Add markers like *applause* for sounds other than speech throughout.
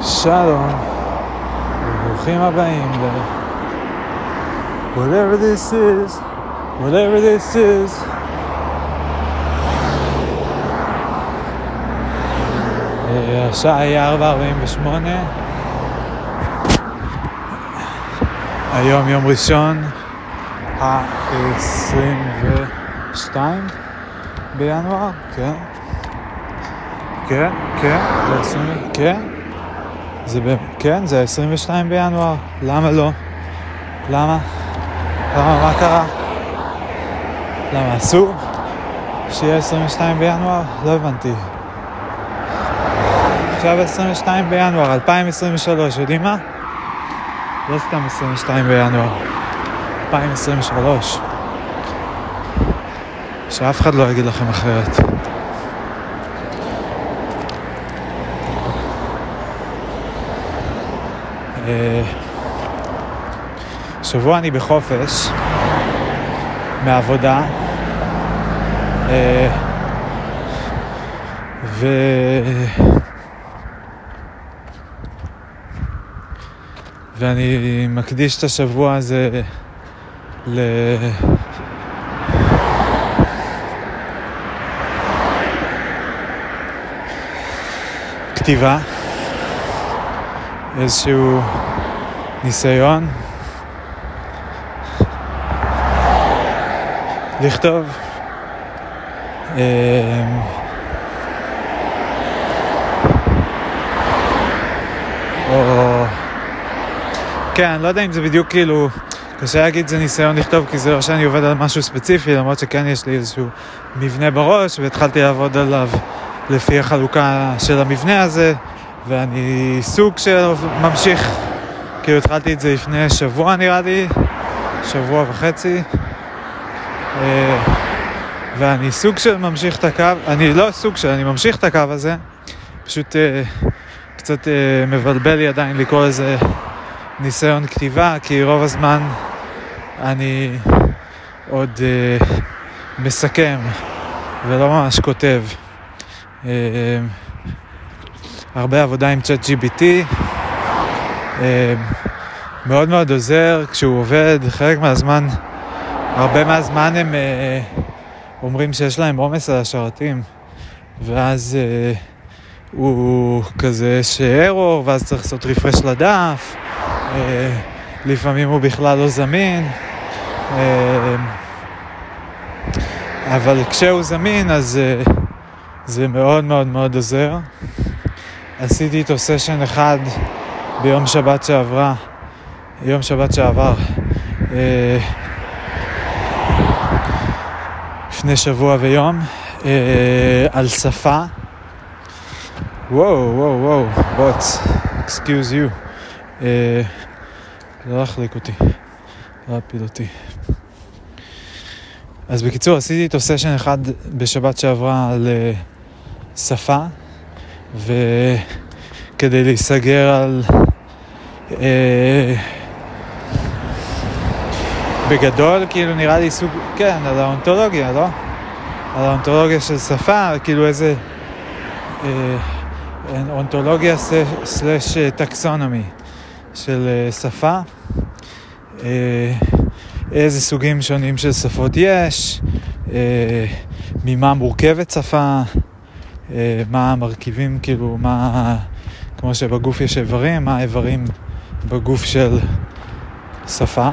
שלום, וברוכים הבאים ל... whatever this is, whatever this is. אה, השעה היא 4.48. היום יום ראשון, ה-22 בינואר, כן. כן, כן, זה 20, כן. זה ב... כן, זה 22 בינואר. למה לא? למה? למה, מה קרה? למה, אסור שיהיה 22 בינואר? לא הבנתי. עכשיו 22 בינואר 2023, יודעים מה? לא סתם 22 בינואר, 2023. שאף אחד לא יגיד לכם אחרת. שבוע אני בחופש מהעבודה אה, ו... ואני מקדיש את השבוע הזה ל... כתיבה, איזשהו ניסיון לכתוב. אמ, או... כן, אני לא יודע אם זה בדיוק כאילו, קשה להגיד זה ניסיון לכתוב, כי זה לא שאני עובד על משהו ספציפי, למרות שכן יש לי איזשהו מבנה בראש, והתחלתי לעבוד עליו לפי החלוקה של המבנה הזה, ואני סוג של ממשיך, כאילו התחלתי את זה לפני שבוע נראה לי, שבוע וחצי, אה, ואני סוג של ממשיך את הקו, אני לא סוג של, אני ממשיך את הקו הזה, פשוט אה, קצת אה, מבלבל לי עדיין לקרוא לזה ניסיון כתיבה, כי רוב הזמן אני עוד מסכם ולא ממש כותב. הרבה עבודה עם צ'אט GBT, מאוד מאוד עוזר כשהוא עובד, חלק מהזמן, הרבה מהזמן הם uh, אומרים שיש להם עומס על השרתים, ואז uh, הוא כזה יש ארור, ואז צריך לעשות רפרש לדף. אה, לפעמים הוא בכלל לא זמין, אה, אבל כשהוא זמין אז אה, זה מאוד מאוד מאוד עוזר. עשיתי איתו סשן אחד ביום שבת שעברה, יום שבת שעבר, לפני שבוע ויום, על שפה. וואו, וואו, וואו, בוץ, you. אה, לא להחליק אותי, לא להפיל אותי. אז בקיצור, עשיתי איתו סשן אחד בשבת שעברה על אה, שפה, וכדי להיסגר על... אה, בגדול, כאילו נראה לי סוג, כן, על האונתולוגיה, לא? על האונתולוגיה של שפה, כאילו איזה אה, אונתולוגיה סלש טקסונומי. של אה, שפה, אה, איזה סוגים שונים של שפות יש, אה, ממה מורכבת שפה, מה המרכיבים, כאילו, מה, כמו שבגוף יש איברים, מה האיברים בגוף של שפה.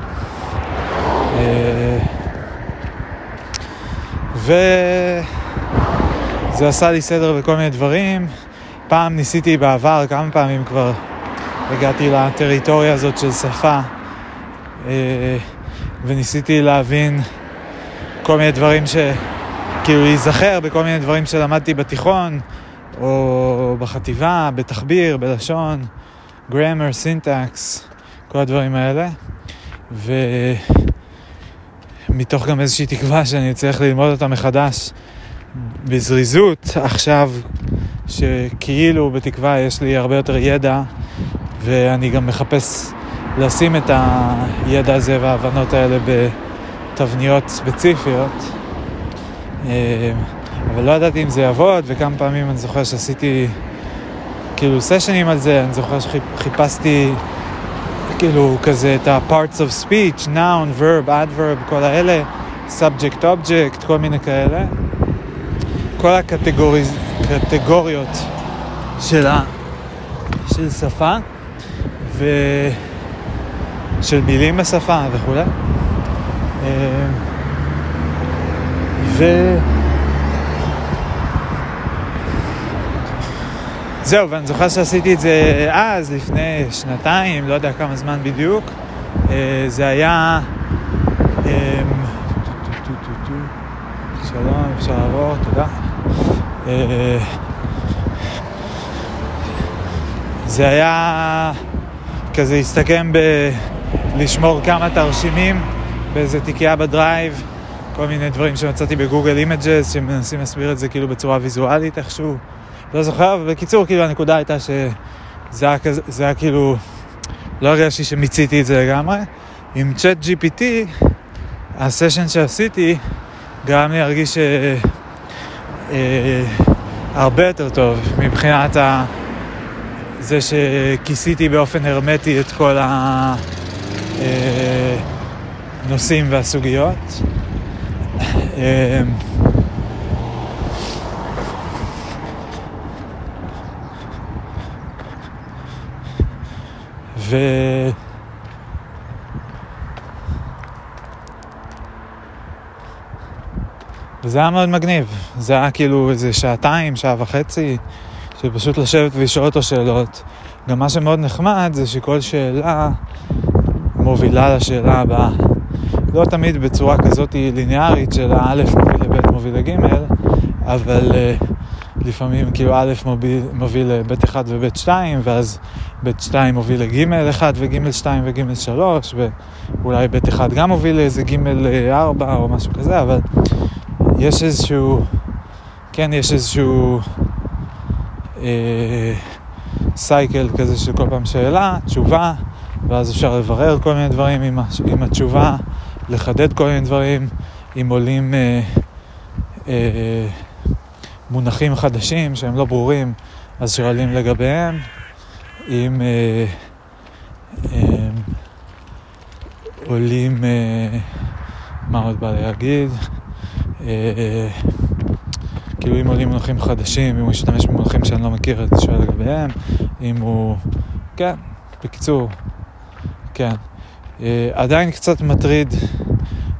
וזה עשה לי סדר בכל מיני דברים. פעם ניסיתי בעבר, כמה פעמים כבר הגעתי לטריטוריה הזאת של שפה אה, וניסיתי להבין כל מיני דברים ש... כאילו להיזכר בכל מיני דברים שלמדתי בתיכון או בחטיבה, בתחביר, בלשון, גרמר, סינטקס, כל הדברים האלה. ומתוך גם איזושהי תקווה שאני אצליח ללמוד אותם מחדש בזריזות עכשיו, שכאילו בתקווה יש לי הרבה יותר ידע ואני גם מחפש לשים את הידע הזה וההבנות האלה בתבניות ספציפיות. אה, אבל לא ידעתי אם זה יעבוד, וכמה פעמים אני זוכר שעשיתי כאילו סשנים על זה, אני זוכר שחיפשתי כאילו כזה את ה-parts of speech, noun, verb, adverb, כל האלה, subject, object, כל מיני כאלה. כל הקטגוריות של, ה, של שפה ושל מילים בשפה וכולי. אה, ו... זהו, ואני זוכר שעשיתי את זה אז, לפני שנתיים, לא יודע כמה זמן בדיוק. אה, זה היה... אמ, שלום, אפשר לעבור, תודה. אה, זה היה כזה הסתכם בלשמור כמה תרשימים באיזה תיקייה ב Drive, כל מיני דברים שמצאתי ב Google Images, שמנסים להסביר את זה כאילו בצורה ויזואלית איכשהו. לא זוכר, בקיצור, כאילו הנקודה הייתה שזה היה, כזה, זה היה כאילו, לא הרגשתי שמיציתי את זה לגמרי. עם ChatGPT, ה session שעשיתי גרם לי להרגיש אה, אה, הרבה יותר טוב מבחינת ה... זה שכיסיתי באופן הרמטי את כל הנושאים אה, והסוגיות. אה, ו... וזה היה מאוד מגניב. זה היה כאילו איזה שעתיים, שעה וחצי, של פשוט לשבת ולשאול אותו שאלות. גם מה שמאוד נחמד זה שכל שאלה מובילה לשאלה הבאה. לא תמיד בצורה כזאת ליניארית של האלף מוביל לבית מוביל לג', אבל uh, לפעמים כאילו א' מוביל, מוביל לבית 1 ובית 2, ואז בית 2 מוביל לג' 1 וג' 2 וג' 3, ואולי בית 1 גם מוביל לאיזה ג' 4 או משהו כזה, אבל יש איזשהו, כן, יש איזשהו אה, סייקל כזה של כל פעם שאלה, תשובה, ואז אפשר לברר כל מיני דברים עם, עם התשובה, לחדד כל מיני דברים, אם עולים אה, אה, מונחים חדשים שהם לא ברורים, אז שואלים לגביהם. אם אה, אה, עולים, אה, מה עוד בא להגיד? אה, כאילו אם עולים מונחים חדשים, אם הוא ישתמש במונחים שאני לא מכיר, אז שואל לגביהם. אם הוא... כן, בקיצור, כן. אה, עדיין קצת מטריד,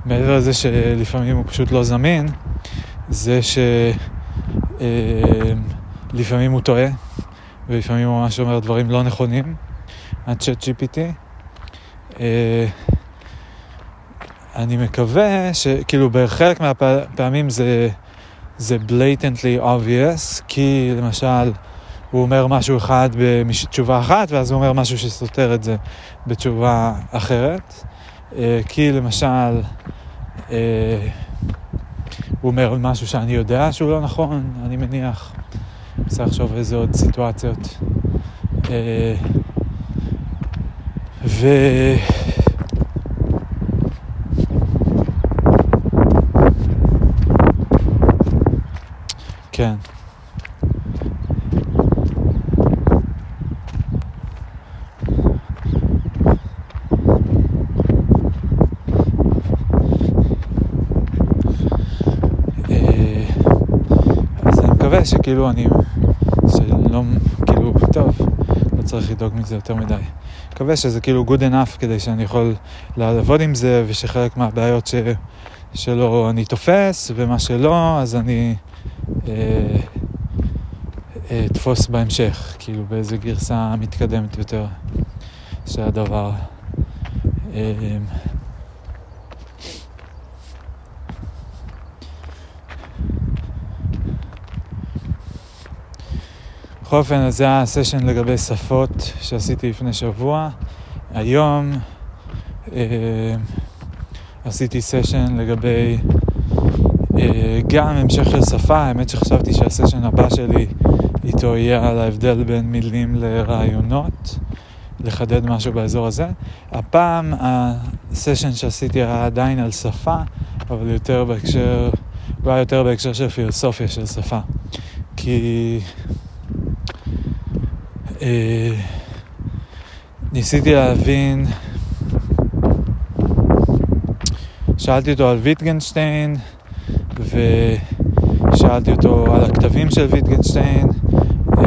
מעבר לזה שלפעמים הוא פשוט לא זמין, זה ש... אה, הוא טועה, ולפעמים ממש אומר דברים לא נכונים, הצ'אט GPT. אה, אני מקווה שכאילו בחלק מהפעמים זה, זה blatantly obvious, כי למשל הוא אומר משהו אחד בתשובה אחת, ואז הוא אומר משהו שסותר את זה בתשובה אחרת. אה, כי למשל, הוא אומר משהו שאני יודע שהוא לא נכון, אני מניח. מנסה לחשוב איזה עוד סיטואציות. אה, ו... כן. שכאילו אני, שלא, כאילו, טוב, לא צריך לדאוג מזה יותר מדי. מקווה שזה כאילו good enough כדי שאני יכול לעבוד עם זה, ושחלק מהבעיות ש, שלא אני תופס, ומה שלא, אז אני אה, אה, תפוס בהמשך, כאילו באיזה גרסה מתקדמת יותר של הדבר. אה, בכל אופן, אז זה היה הסשן לגבי שפות שעשיתי לפני שבוע. היום אה, עשיתי סשן לגבי אה, גם המשך של שפה, האמת שחשבתי שהסשן הבא שלי איתו יהיה על ההבדל בין מילים לרעיונות, לחדד משהו באזור הזה. הפעם הסשן שעשיתי היה עדיין על שפה, אבל יותר בהקשר, אולי יותר בהקשר של פילוסופיה של שפה. כי ניסיתי להבין, שאלתי אותו על ויטגנשטיין, ושאלתי אותו על הכתבים של ויטגנשטיין, אה,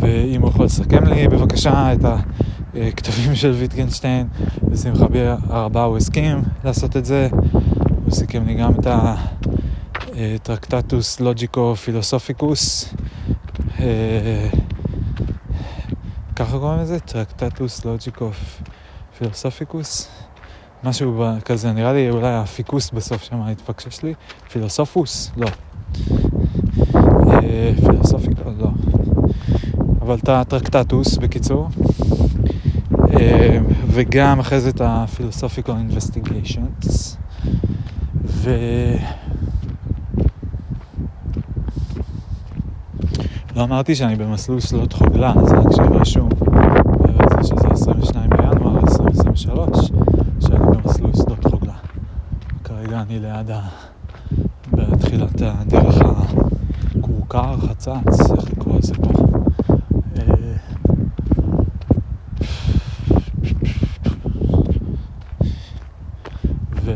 ואם הוא יכול לסכם לי בבקשה את הכתבים של ויטגנשטיין, בשמחה הרבה הוא הסכים לעשות את זה. הוא סיכם לי גם את הטרקטטוס לוג'יקו פילוסופיקוס. ככה קוראים לזה? טרקטטוס לוג'יקו פילוסופיקוס? משהו כזה, נראה לי אולי הפיקוס בסוף שם התפקשש לי. פילוסופוס? לא. אה, פילוסופיקו? לא. אבל את הטרקטטוס בקיצור. אה, וגם אחרי זה את הפילוסופיקו אינבסטיגיישנס. ו... לא אמרתי שאני במסלול סלוט חוגלה, זה רק שרשום. זה שזה 22 בינואר 2023, שאני במסלול סלוט חוגלה. כרגע אני ליד ה... בתחילת הדרך הכורכר, חצץ, איך לקרוא לזה פה. אה, ו...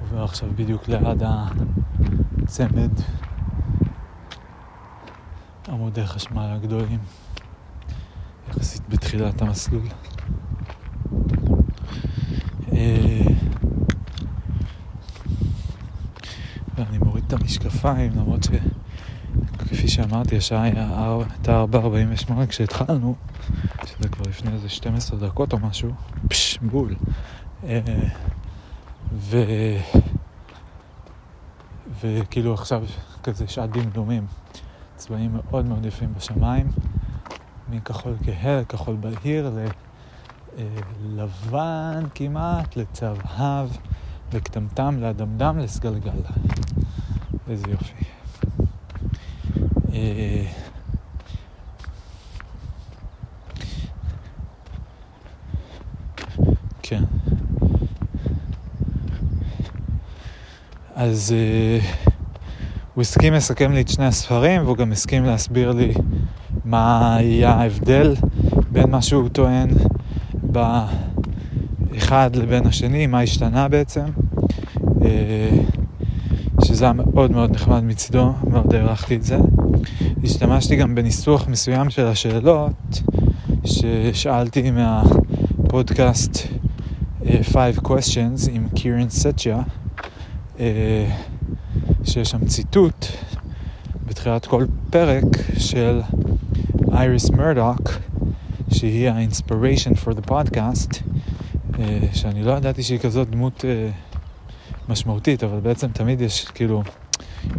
עובר עכשיו בדיוק ליד ה... צמד עמודי חשמל הגדולים, יחסית בתחילת המסלול. אה, ואני מוריד את המשקפיים, למרות שכפי שאמרתי, השעה הייתה 4.48 כשהתחלנו, שזה כבר לפני איזה 12 דקות או משהו, פש, בול. אה, ו... וכאילו עכשיו כזה שעת דמדומים. צבעים מאוד מאוד יפים בשמיים, מכחול כהה, כחול בהיר, ללבן אה, כמעט, לצהב, לקטמטם, לאדמדם, לסגלגל. איזה יופי. אה, כן. אז uh, הוא הסכים לסכם לי את שני הספרים, והוא גם הסכים להסביר לי מה יהיה ההבדל בין מה שהוא טוען באחד לבין השני, מה השתנה בעצם. Uh, שזה היה מאוד מאוד נחמד מצידו, מאוד הערכתי את זה. השתמשתי גם בניסוח מסוים של השאלות ששאלתי מהפודקאסט uh, Five Questions עם קירן סצ'יה. אה, שיש שם ציטוט בתחילת כל פרק של אייריס מרדוק, שהיא ה-inspiration for the podcast, אה, שאני לא ידעתי שהיא כזאת דמות אה, משמעותית, אבל בעצם תמיד יש, כאילו,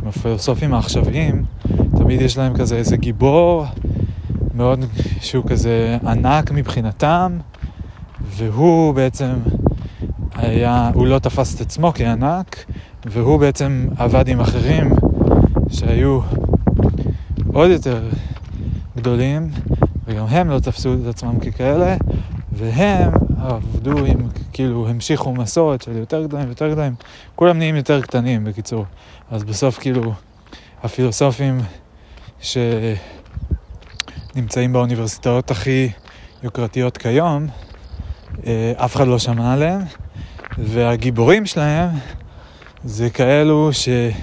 עם הפילוסופים העכשוויים, תמיד יש להם כזה איזה גיבור מאוד, שהוא כזה ענק מבחינתם, והוא בעצם היה, הוא לא תפס את עצמו כענק, והוא בעצם עבד עם אחרים שהיו עוד יותר גדולים, וגם הם לא תפסו את עצמם ככאלה, והם עבדו עם, כאילו, המשיכו מסורת של יותר גדולים ויותר גדולים, כולם נהיים יותר קטנים, בקיצור. אז בסוף, כאילו, הפילוסופים שנמצאים באוניברסיטאות הכי יוקרתיות כיום, אה, אף אחד לא שמע עליהם, והגיבורים שלהם זה כאלו שמי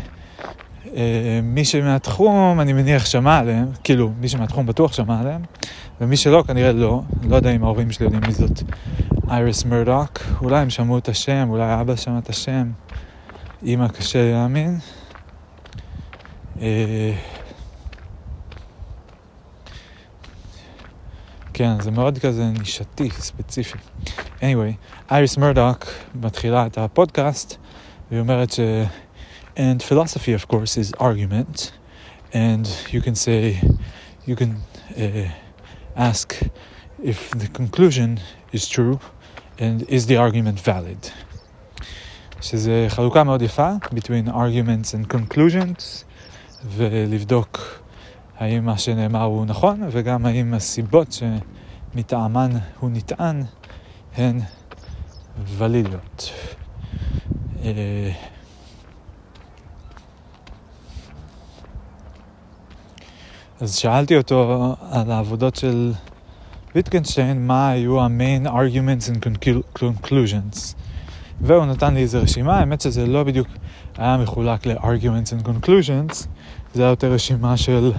אה, שמהתחום, אני מניח, שמע עליהם, כאילו, מי שמהתחום בטוח שמע עליהם, ומי שלא, כנראה לא. לא יודע אם ההורים שלי יודעים מי זאת אייריס מרדוק. אולי הם שמעו את השם, אולי אבא שמע את השם. אימא קשה להאמין. כן, זה מאוד כזה נישתי, ספציפי. anyway, אייריס מרדוק מתחילה את הפודקאסט והיא אומרת ש... And philosophy, of course, is argument. And you can say, you can uh, ask if the conclusion is true and is the argument valid. שזה חלוקה מאוד יפה, between arguments and conclusions, ולבדוק האם מה שנאמר הוא נכון, וגם האם הסיבות שמטעמן הוא נטען הן ולידיות. אז שאלתי אותו על העבודות של ויטקנשטיין, מה היו arguments and conclusions. והוא נתן לי איזה רשימה, האמת שזה לא בדיוק היה מחולק ל-arguments and conclusions, זה היה יותר רשימה של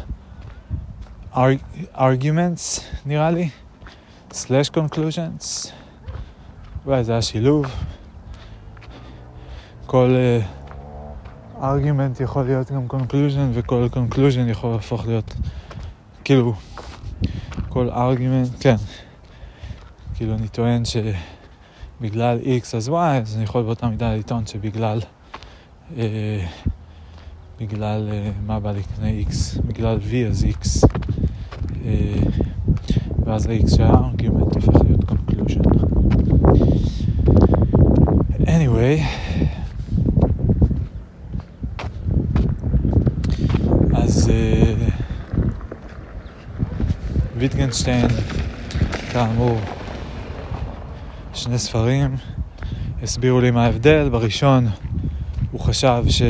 arguments, נראה לי, slash conclusions, אולי זה היה שילוב. כל uh, argument יכול להיות גם conclusion, וכל conclusion יכול להפוך להיות, כאילו, כל argument, כן. כאילו, אני טוען שבגלל x אז y, אז אני יכול באותה מידה לטעון שבגלל... Uh, בגלל uh, מה בא לפני x, בגלל v אז x, uh, ואז ה-x של הארגומנט הופך להיות conclusion. anyway, אז ויטגנשטיין, כאמור, שני ספרים, הסבירו לי מה ההבדל. בראשון הוא חשב ש...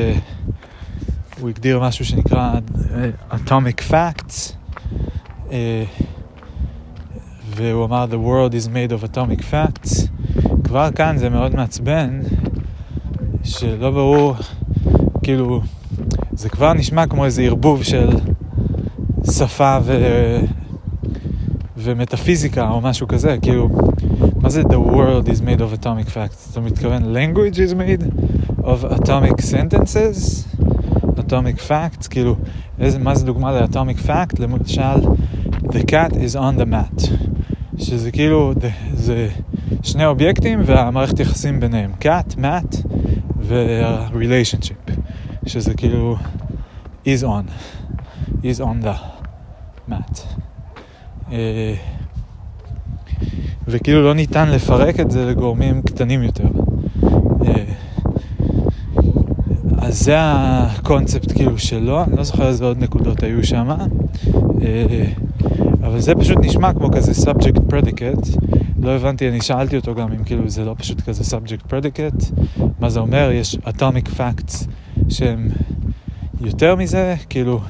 הוא הגדיר משהו שנקרא uh, Atomic Facts, uh, והוא אמר The world is made of atomic facts. כבר כאן זה מאוד מעצבן, שלא ברור, כאילו, זה כבר נשמע כמו איזה ערבוב של שפה ו... ומטאפיזיקה או משהו כזה, כאילו, מה זה The world is made of atomic facts? אתה מתכוון language is made of atomic sentences? Atomic facts, כאילו, איזה, מה זה דוגמה ל-atomic fact? למשל, the cat is on the mat, שזה כאילו, זה שני אובייקטים והמערכת יחסים ביניהם, cat, mat ו-relationship, שזה כאילו is on, is on the mat. אה, וכאילו לא ניתן לפרק את זה לגורמים קטנים יותר. אה, אז זה הקונספט כאילו שלו, אני לא זוכר איזה עוד נקודות היו שם, אה, אבל זה פשוט נשמע כמו כזה subject predicate, לא הבנתי, אני שאלתי אותו גם אם כאילו זה לא פשוט כזה subject predicate, מה זה אומר, יש atomic facts שהם יותר מזה, כאילו,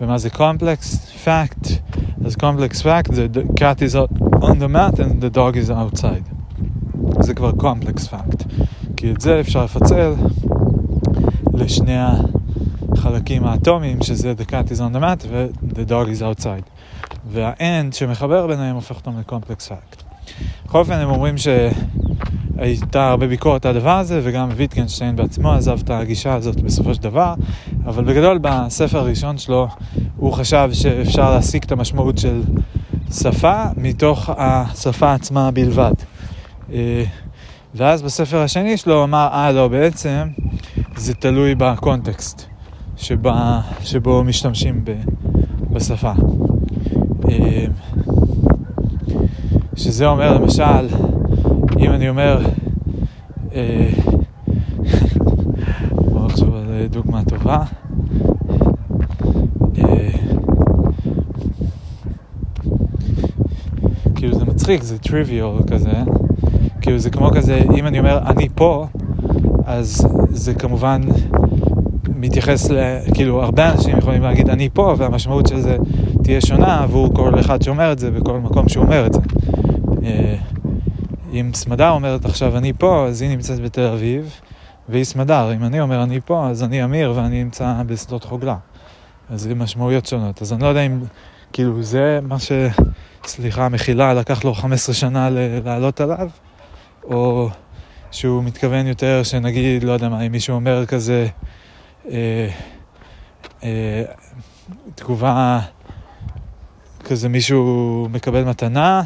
ומה זה complex fact, אז complex fact זה the cat is on the mat and the dog is outside, זה כבר complex fact, כי את זה אפשר לפצל. לשני החלקים האטומיים, שזה The cat is on the mat ו-The dog is outside. וה-end שמחבר ביניהם הופך אותם לקומפלקס פאקט. בכל אופן הם אומרים שהייתה הרבה ביקורת על הדבר הזה, וגם ויטקנשטיין בעצמו עזב את הגישה הזאת בסופו של דבר, אבל בגדול בספר הראשון שלו הוא חשב שאפשר להסיק את המשמעות של שפה מתוך השפה עצמה בלבד. אה, ואז בספר השני שלו אמר, אה לא, בעצם זה תלוי בקונטקסט שבה, שבו משתמשים ב, בשפה. אמ, שזה אומר למשל, אם אני אומר, אה, *laughs* בואו נחשוב על דוגמה טובה. אה, כאילו זה מצחיק, זה טריוויאל כזה, כאילו זה כמו כזה, אם אני אומר אני פה, אז זה כמובן מתייחס ל... כאילו, הרבה אנשים יכולים להגיד אני פה, והמשמעות של זה תהיה שונה עבור כל אחד שאומר את זה בכל מקום שהוא אומר את זה. אה, אם סמדר אומרת עכשיו אני פה, אז היא נמצאת בתל אביב, והיא סמדר. אם אני אומר אני פה, אז אני אמיר ואני נמצא בשדות חוגלה. אז זה משמעויות שונות. אז אני לא יודע אם, כאילו, זה מה ש... סליחה, מחילה, לקח לו 15 שנה לעלות עליו, או... שהוא מתכוון יותר שנגיד, לא יודע מה, אם מישהו אומר כזה אה, אה, תגובה, כזה מישהו מקבל מתנה,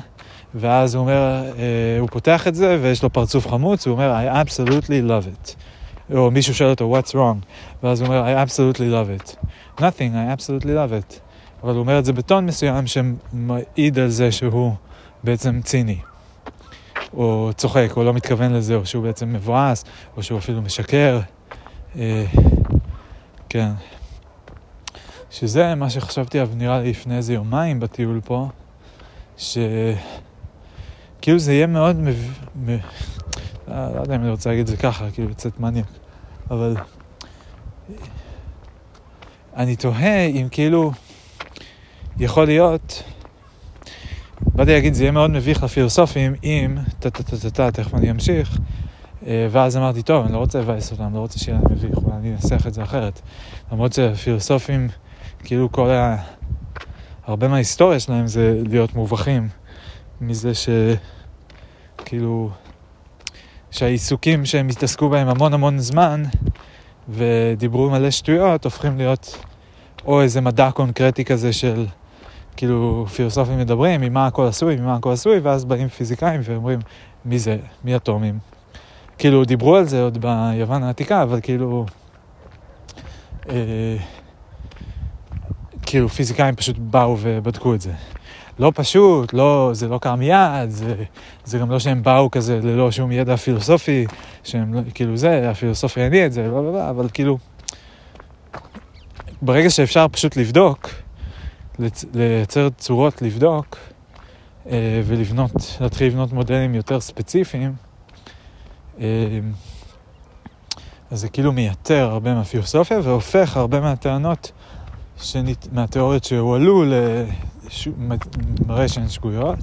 ואז הוא אומר, אה, הוא פותח את זה ויש לו פרצוף חמוץ, הוא אומר, I absolutely love it. או מישהו שואל אותו, what's wrong? ואז הוא אומר, I absolutely love it. nothing, I absolutely love it. אבל הוא אומר את זה בטון מסוים שמעיד על זה שהוא בעצם ציני. או צוחק, או לא מתכוון לזה, או שהוא בעצם מבואס, או שהוא אפילו משקר. אה, כן. שזה מה שחשבתי עליו נראה לי לפני איזה יומיים בטיול פה, שכאילו זה יהיה מאוד מב... מ... לא, לא יודע אם אני רוצה להגיד את זה ככה, כאילו לצאת מניאק, אבל אני תוהה אם כאילו, יכול להיות, באתי להגיד, זה יהיה מאוד מביך לפילוסופים אם, טה-טה-טה-טה, תכף אני אמשיך, אה, ואז אמרתי, טוב, אני לא רוצה לבאס אותם, לא רוצה שיהיה להם מביך, אבל אני אנסח את זה אחרת. למרות שפילוסופים, כאילו כל ה... הרבה מההיסטוריה שלהם זה להיות מובכים מזה ש... כאילו... שהעיסוקים שהם התעסקו בהם המון המון זמן ודיברו מלא שטויות, הופכים להיות או איזה מדע קונקרטי כזה של כאילו פילוסופים מדברים, ממה הכל עשוי, ממה הכל עשוי, ואז באים פיזיקאים ואומרים, מי זה, מי אטומים. כאילו דיברו על זה עוד ביוון העתיקה, אבל כאילו... אה, כאילו פיזיקאים פשוט באו ובדקו את זה. לא פשוט, לא, זה לא קרה מיד, זה, זה גם לא שהם באו כזה ללא שום ידע פילוסופי, שהם לא, כאילו זה, הפילוסופיה הניע את זה, לא, לא, לא, אבל כאילו, ברגע שאפשר פשוט לבדוק, לייצר צורות לבדוק, אה, ולבנות, להתחיל לבנות מודלים יותר ספציפיים, אה, אז זה כאילו מייתר הרבה מהפילוסופיה והופך הרבה מהטענות, שנית, מהתיאוריות שהועלו מראה שהן שגויות,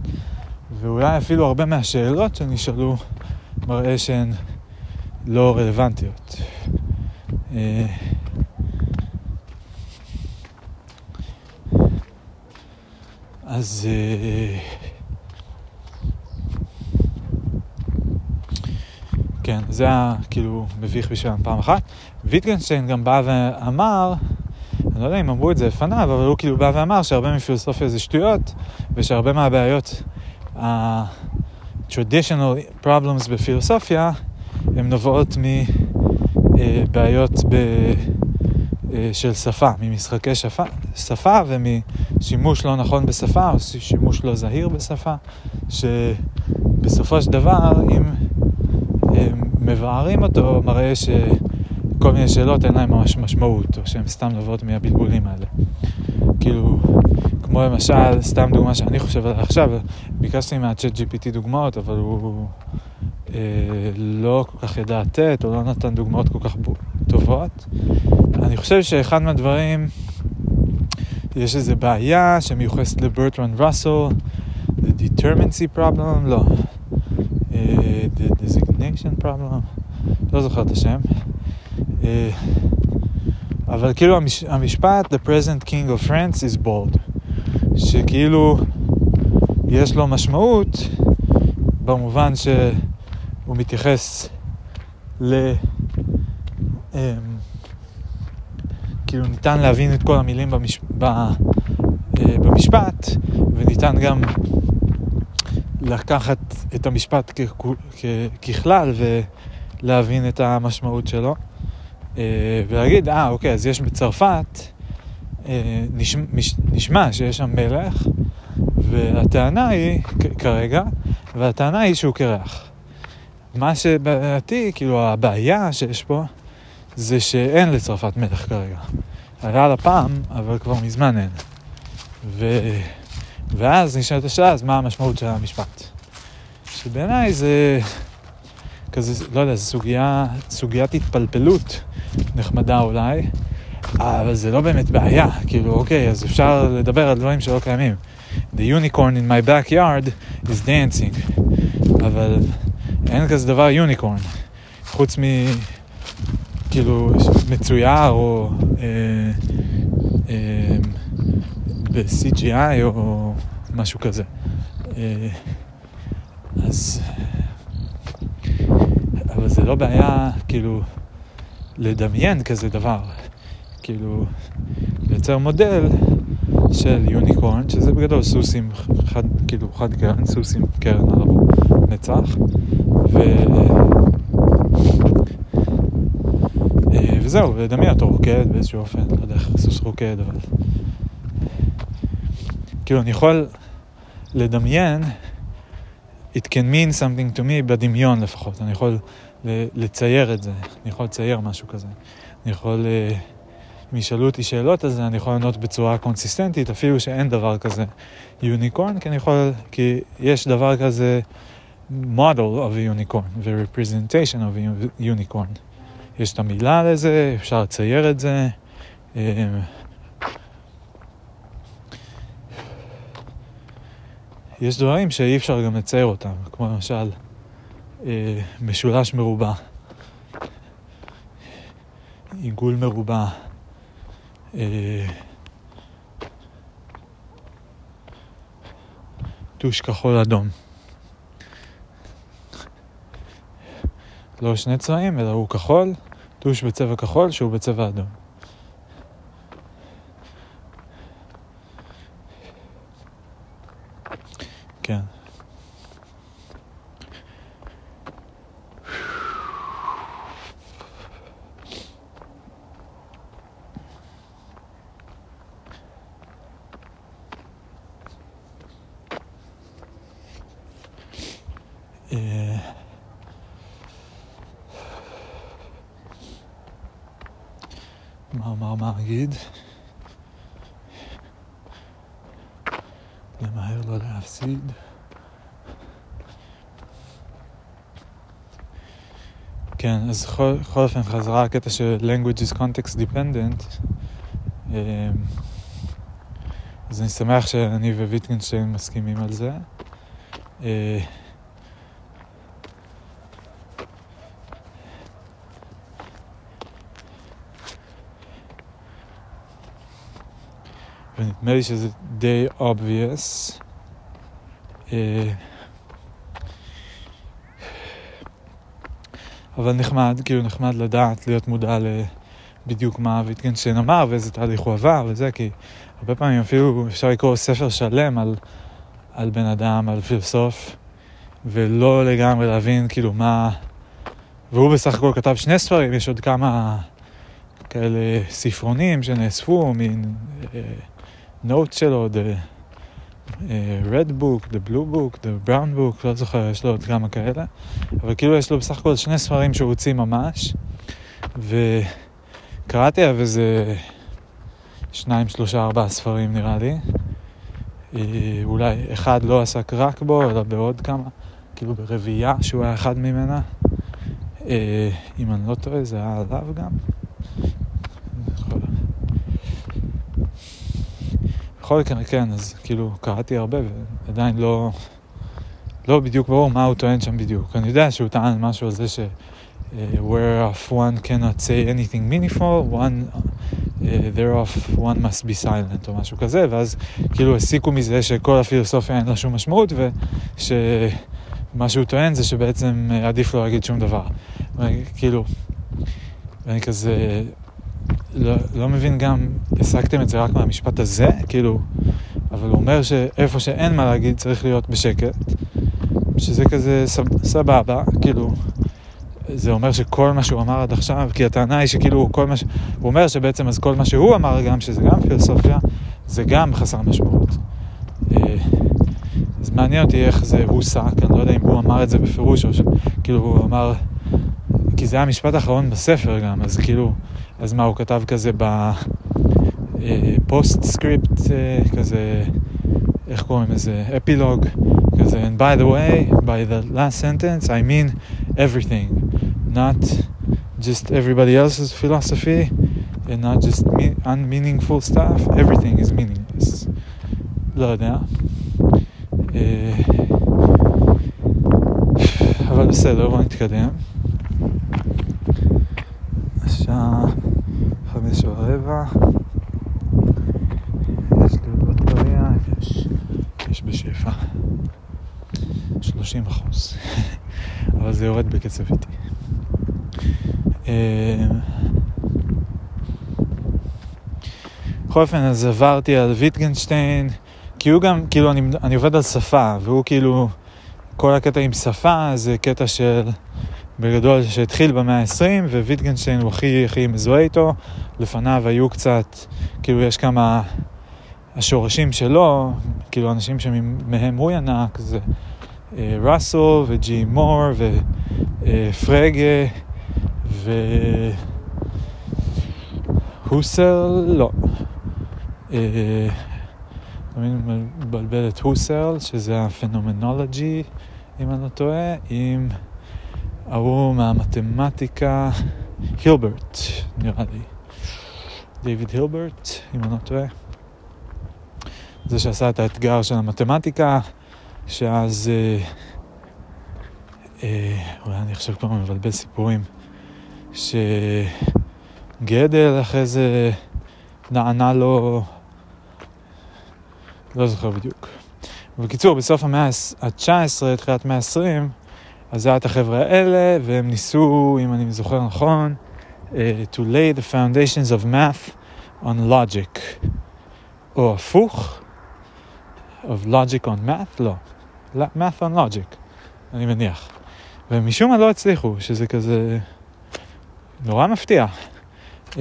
ואולי אפילו הרבה מהשאלות שנשאלו מראה שהן לא רלוונטיות. אז... אה, כן, זה היה כאילו מביך בשבילם פעם אחת. ויטגנשטיין גם בא ואמר אני לא יודע אם אמרו את זה לפניו, אבל הוא כאילו בא ואמר שהרבה מפילוסופיה זה שטויות, ושהרבה מהבעיות, ה-traditional problems בפילוסופיה, הן נובעות מבעיות ב... אה, של שפה, ממשחקי שפה, שפה ומשימוש לא נכון בשפה, או שימוש לא זהיר בשפה, שבסופו של דבר, אם מבארים אותו, מראה ש... כל מיני שאלות אין להן ממש משמעות, או שהן סתם נובעות מהבלבולים האלה. כאילו, כמו למשל, סתם דוגמה שאני חושב עליה עכשיו, ביקשתי מהצ'אט GPT דוגמאות, אבל הוא אה, לא כל כך ידע לתת, או לא נתן דוגמאות כל כך טובות. אני חושב שאחד מהדברים, יש איזו בעיה שמיוחסת לברטרן ראסל, the determinacy problem, לא, uh, the designation problem, לא זוכר את השם. אה, אבל כאילו המש, המשפט The present king of France is bold, שכאילו יש לו משמעות במובן שהוא מתייחס ל... Um, כאילו ניתן להבין את כל המילים במש... ב... uh, במשפט וניתן גם לקחת את המשפט כ... כ... ככלל ולהבין את המשמעות שלו. אה, ולהגיד, אה, אוקיי, אז יש בצרפת, אה, נשמע, נשמע שיש שם מלך, והטענה היא, כרגע, והטענה היא שהוא קרח. מה שבעייתי, כאילו הבעיה שיש פה, זה שאין לצרפת מלך כרגע. היה לה פעם, אבל כבר מזמן אין. ו... ואז נשאלת השאלה, אז מה המשמעות של המשפט? שבעיניי זה כזה, לא יודע, זו סוגיה, סוגיית התפלפלות נחמדה אולי, אבל זה לא באמת בעיה, כאילו, אוקיי, אז אפשר לדבר על דברים שלא קיימים. The unicorn in my backyard is dancing, אבל אין כזה דבר יוניקורן, חוץ מ... כאילו, מצויר או אה, אה, ב-CGI או משהו כזה. אה, אז... אבל זה לא בעיה, כאילו... לדמיין כזה דבר. כאילו, לייצר מודל של יוניקורן, שזה בגדול סוסים חד, כאילו חד קרן, סוסים קרן על נצח, ו... אה, וזהו, לדמיין אותו רוקד באיזשהו אופן, לא יודע איך סוס רוקד, אבל... כאילו, אני יכול לדמיין, it can mean something to me בדמיון לפחות, אני יכול לצייר את זה, אני יכול לצייר משהו כזה. אני יכול, אה, אם ישאלו אותי שאלות על זה, אני יכול לענות בצורה קונסיסטנטית, אפילו שאין דבר כזה יוניקורן, כי אני יכול, כי יש דבר כזה model of a unicorn ו-representation of a unicorn. יש את המילה לזה, אפשר לצייר את זה. אה, יש דברים שאי אפשר גם לצייר אותם, כמו למשל אה, משולש מרובע, עיגול מרובע, אה, טוש כחול אדום. לא שני צבעים, אלא הוא כחול, טוש בצבע כחול שהוא בצבע אדום. כן. אה, מה אמר מה אגיד? למהר לא להפסיד. כן, אז בכל אופן חזרה הקטע של language is context dependent. אה, אז אני שמח שאני וויטגנשטיין מסכימים על זה. אה, ונדמה לי שזה די obvious. אה, אבל נחמד, כאילו נחמד לדעת, להיות מודע לבדיוק מה ויטגנשטיין אמר ואיזה תהליך הוא עבר וזה, כי הרבה פעמים אפילו אפשר לקרוא ספר שלם על, על בן אדם, על פילוסוף, ולא לגמרי להבין כאילו מה... והוא בסך הכל כתב שני ספרים, יש עוד כמה כאלה ספרונים שנאספו, מין... אה, נוט שלו, the uh, red book, the blue book, the brown book, לא זוכר, יש לו עוד כמה כאלה, אבל כאילו יש לו בסך הכל שני ספרים שהוא הוציא ממש, וקראתי עליו איזה שניים, שלושה, ארבעה ספרים נראה לי. אה, אולי אחד לא עסק רק בו, אלא בעוד כמה, כאילו ברביעייה שהוא היה אחד ממנה. אה, אם אני לא טועה, זה היה עליו גם. בכל מקרה, כן, אז כאילו קראתי הרבה ועדיין לא, לא בדיוק ברור מה הוא טוען שם בדיוק. אני יודע שהוא טען משהו על זה ש... Uh, whereof one cannot say anything meaningful, one, uh, thereof one must be silent או משהו כזה, ואז כאילו הסיקו מזה שכל הפילוסופיה אין לה שום משמעות, ושמה שהוא טוען זה שבעצם עדיף לא להגיד שום דבר. כאילו, ואני כזה, לא, לא מבין גם, הסקתם את זה רק מהמשפט הזה, כאילו, אבל הוא אומר שאיפה שאין מה להגיד צריך להיות בשקט, שזה כזה סבבה, כאילו, זה אומר שכל מה שהוא אמר עד עכשיו, כי הטענה היא שכאילו כל מה ש... הוא אומר שבעצם אז כל מה שהוא אמר גם, שזה גם פילוסופיה, זה גם חסר משמעות. אה, אז מעניין אותי איך זה הוסק, אני לא יודע אם הוא אמר את זה בפירוש, או שכאילו הוא אמר, כי זה היה המשפט האחרון בספר גם, אז כאילו... אז מה, הוא כתב כזה ב postscript, כזה, איך קוראים לזה? אפילוג, כזה, and by the way, by the last sentence, I mean everything, not just everybody else's philosophy, and not just unmeaningful stuff, everything is meaningless. לא יודע. אבל בסדר, בוא נתקדם. השעה חמש ורבע. יש לי עוד בטריה, יש, יש בשפע. 30 אחוז. *laughs* אבל זה יורד בקצב איטי. אה, בכל אופן, אז עברתי על ויטגנשטיין, כי הוא גם, כאילו, אני, אני עובד על שפה, והוא כאילו, כל הקטע עם שפה זה קטע של... בגדול שהתחיל במאה ה-20, וויטגנשטיין הוא הכי הכי מזוהה איתו. לפניו היו קצת, כאילו יש כמה השורשים שלו, כאילו אנשים שמהם הוא ינק, זה אה, ראסל וג'י מור ופרגה והוסל, לא. אה, תמיד מבלבל את הוסל, שזה הפנומנולוגי, אם אני לא טועה, עם... ההוא מהמתמטיקה, הילברט, נראה לי. דיוויד הילברט, אם אני לא טועה. זה שעשה את האתגר של המתמטיקה, שאז... אה, אה, אולי אני עכשיו כבר מבלבל סיפורים. שגדל אחרי זה נענה לו... לא זוכר בדיוק. בקיצור, בסוף המאה ה-19, תחילת המאה ה-20, אז היה את החבר'ה האלה, והם ניסו, אם אני זוכר נכון, uh, to lay the foundations of math on logic. או הפוך, of logic on math? לא. math on logic, אני מניח. ומשום מה לא הצליחו, שזה כזה נורא מפתיע. Uh,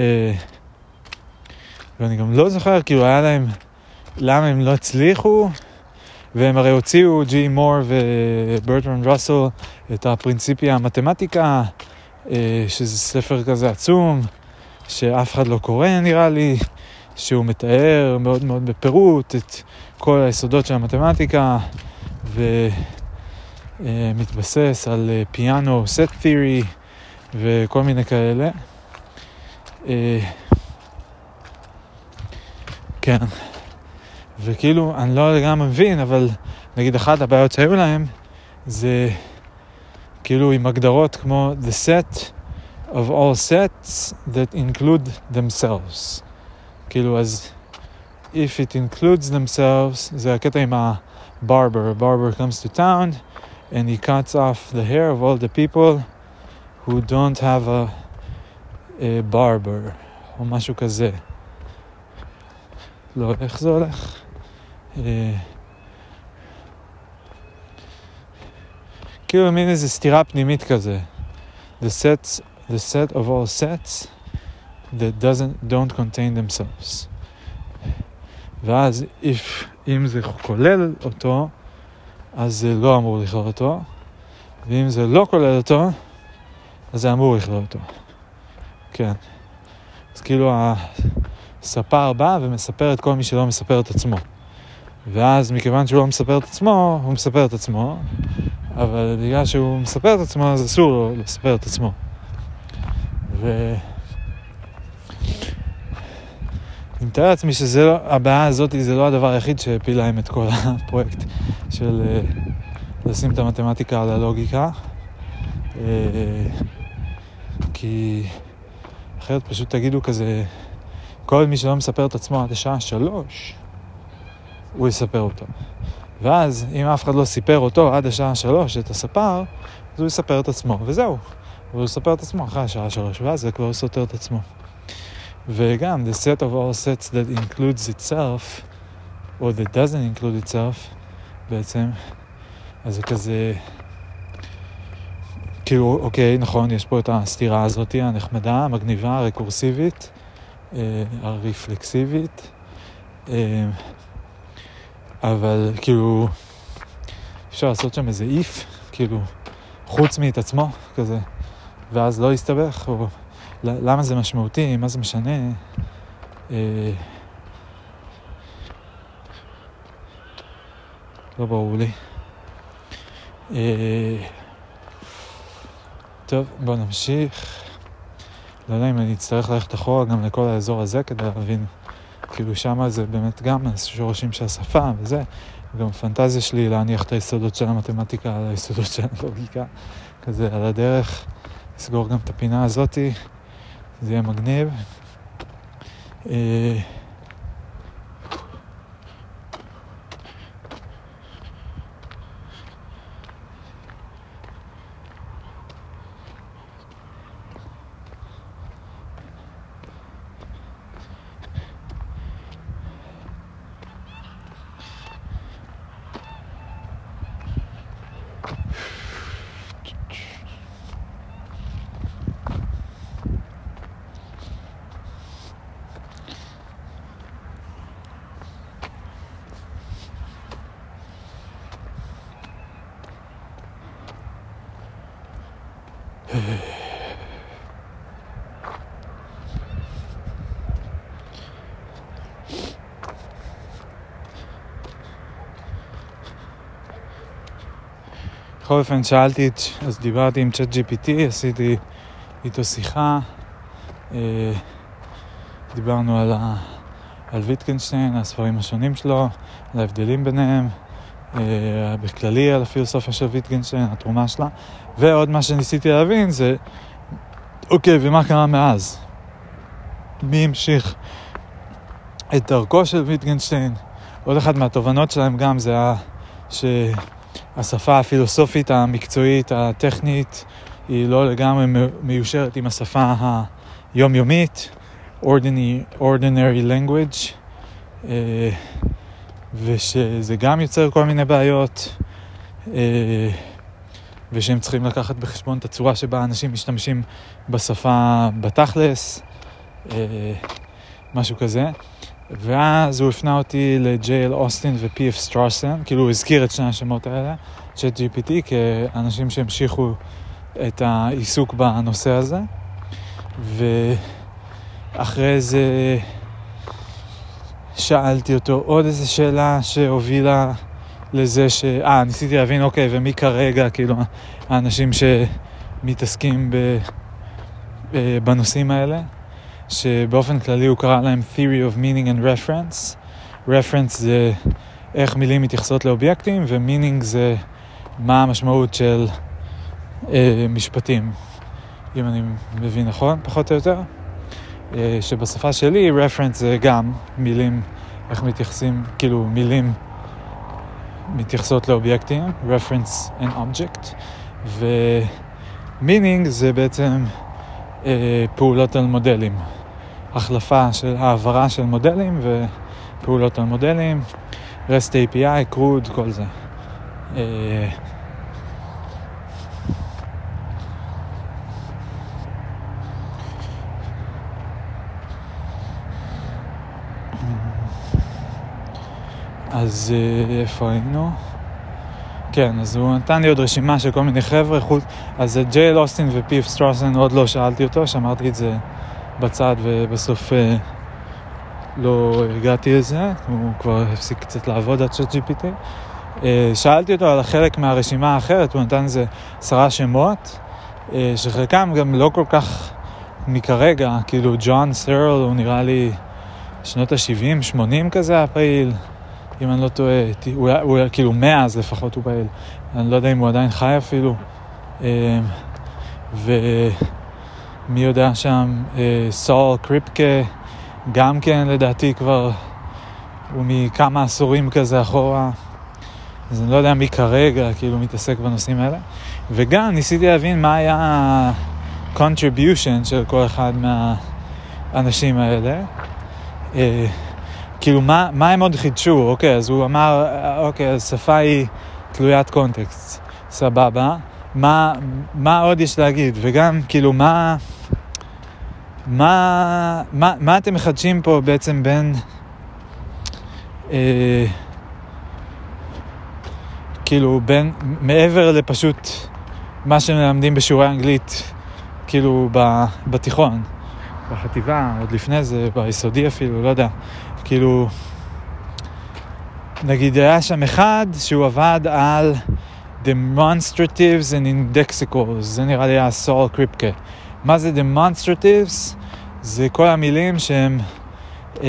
ואני גם לא זוכר, כאילו היה להם, למה הם לא הצליחו, והם הרי הוציאו, ג'י מור וברטרן ראסל, את הפרינציפיה המתמטיקה, אה, שזה ספר כזה עצום, שאף אחד לא קורא נראה לי, שהוא מתאר מאוד מאוד בפירוט את כל היסודות של המתמטיקה, ומתבסס על פיאנו, סט תיאורי וכל מיני כאלה. אה, כן. וכאילו, אני לא לגמרי מבין, אבל נגיד אחת הבעיות שהיו להם זה כאילו עם הגדרות כמו the set of all sets that include themselves. כאילו, אז if it includes themselves, זה הקטע עם ה-barber. A barber comes to town and he cuts off the hair of all the people who don't have a, a barber, או משהו כזה. לא, איך זה הולך? כאילו מין איזה סתירה פנימית כזה. The sets, the set of all sets that doesn't, don't contain themselves. ואז if, אם זה כולל אותו, אז זה לא אמור לכלול אותו, ואם זה לא כולל אותו, אז זה אמור לכלול אותו. כן. אז כאילו הספר בא ומספר את כל מי שלא מספר את עצמו. ואז מכיוון שהוא לא מספר את עצמו, הוא מספר את עצמו, אבל בגלל שהוא מספר את עצמו, אז אסור לו לספר את עצמו. ו... אני מתאר לעצמי שהבעיה הזאת זה לא הדבר היחיד שהפיל להם את כל הפרויקט של uh, לשים את המתמטיקה על הלוגיקה. Uh, כי אחרת פשוט תגידו כזה, כל מי שלא מספר את עצמו עד השעה שלוש, הוא יספר אותו. ואז, אם אף אחד לא סיפר אותו עד השעה שלוש, את הספר, אז הוא יספר את עצמו, וזהו. הוא יספר את עצמו אחרי השעה שלוש, ואז זה כבר סותר את עצמו. וגם, the set of all sets that includes itself, or that doesn't include itself, בעצם, אז זה כזה... כאילו, אוקיי, נכון, יש פה את הסתירה הזאת, הנחמדה, המגניבה, הרקורסיבית, אה, הרפלקסיבית. אה, אבל כאילו, אפשר לעשות שם איזה איף, כאילו, חוץ מאת עצמו, כזה, ואז לא יסתבך, או למה זה משמעותי, מה זה משנה. אה, לא ברור לי. אה, טוב, בוא נמשיך. לא יודע אם אני אצטרך ללכת אחורה גם לכל האזור הזה כדי להבין כאילו שמה זה באמת גם שורשים של השפה וזה, גם פנטזיה שלי להניח את היסודות של המתמטיקה על היסודות של הלוגיקה, כזה על הדרך, לסגור גם את הפינה הזאתי, זה יהיה מגניב. בכל אופן שאלתי, אז דיברתי עם צ'אט GPT, עשיתי איתו שיחה, אה, דיברנו על, ה, על ויטקנשטיין, הספרים השונים שלו, על ההבדלים ביניהם, בכללי על הפילוסופיה של ויטגנשטיין, התרומה שלה. ועוד מה שניסיתי להבין זה, אוקיי, ומה קרה מאז? מי המשיך את דרכו של ויטגנשטיין? עוד אחת מהתובנות שלהם גם זה היה שהשפה הפילוסופית, המקצועית, הטכנית, היא לא לגמרי מיושרת עם השפה היומיומית, ordinary, ordinary language, אה, ושזה גם יוצר כל מיני בעיות. אה, ושהם צריכים לקחת בחשבון את הצורה שבה אנשים משתמשים בשפה בתכלס, אה, משהו כזה. ואז הוא הפנה אותי לג'ייל אוסטין ופי.אף סטרוסן, כאילו הוא הזכיר את שני השמות האלה, צ'אט GPT, כאנשים שהמשיכו את העיסוק בנושא הזה. ואחרי זה שאלתי אותו עוד איזה שאלה שהובילה לזה ש... אה, ניסיתי להבין, אוקיי, ומי כרגע, כאילו, האנשים שמתעסקים ב... אה, בנושאים האלה, שבאופן כללי הוא קרא להם Theory of Meaning and Reference. Reference זה איך מילים מתייחסות לאובייקטים, ו-meaning זה מה המשמעות של אה, משפטים, אם אני מבין נכון, פחות או יותר. אה, שבשפה שלי reference זה גם מילים, איך מתייחסים, כאילו מילים מתייחסות לאובייקטים, reference and object, ו-meaning זה בעצם אה, פעולות על מודלים, החלפה של העברה של מודלים ופעולות על מודלים, REST API, CRUD, כל זה. אה, אז אה, איפה היינו? כן, אז הוא נתן לי עוד רשימה של כל מיני חבר'ה, חוץ... אז את ג'ייל אוסטין ופיף סטרוסן עוד לא שאלתי אותו, שמרתי את זה בצד ובסוף אה, לא הגעתי לזה, הוא כבר הפסיק קצת לעבוד עד צ'אט GPT. אה, שאלתי אותו על חלק מהרשימה האחרת, הוא נתן איזה עשרה שמות, אה, שחלקם גם לא כל כך מכרגע, כאילו ג'ון סרל הוא נראה לי שנות ה-70, 80 כזה היה פעיל. אם אני לא טועה, הוא היה, הוא היה כאילו מאז לפחות הוא פעיל, אני לא יודע אם הוא עדיין חי אפילו. אמ, ומי יודע שם, אה, סול קריפקה, גם כן לדעתי כבר, הוא מכמה עשורים כזה אחורה. אז אני לא יודע מי כרגע כאילו מתעסק בנושאים האלה. וגם ניסיתי להבין מה היה ה-contribution של כל אחד מהאנשים האלה. אה, כאילו, מה, מה הם עוד חידשו? אוקיי, אז הוא אמר, אוקיי, השפה היא תלוית קונטקסט, סבבה. מה, מה עוד יש להגיד? וגם, כאילו, מה, מה, מה, מה אתם מחדשים פה בעצם בין... אה, כאילו, בין, מעבר לפשוט מה שמלמדים בשיעורי אנגלית, כאילו, ב, בתיכון, בחטיבה, עוד לפני זה, ביסודי אפילו, לא יודע. כאילו, נגיד היה שם אחד שהוא עבד על demonstratives and indexicals, זה נראה לי היה סול קריפקה. מה זה demonstratives? זה כל המילים שהם uh,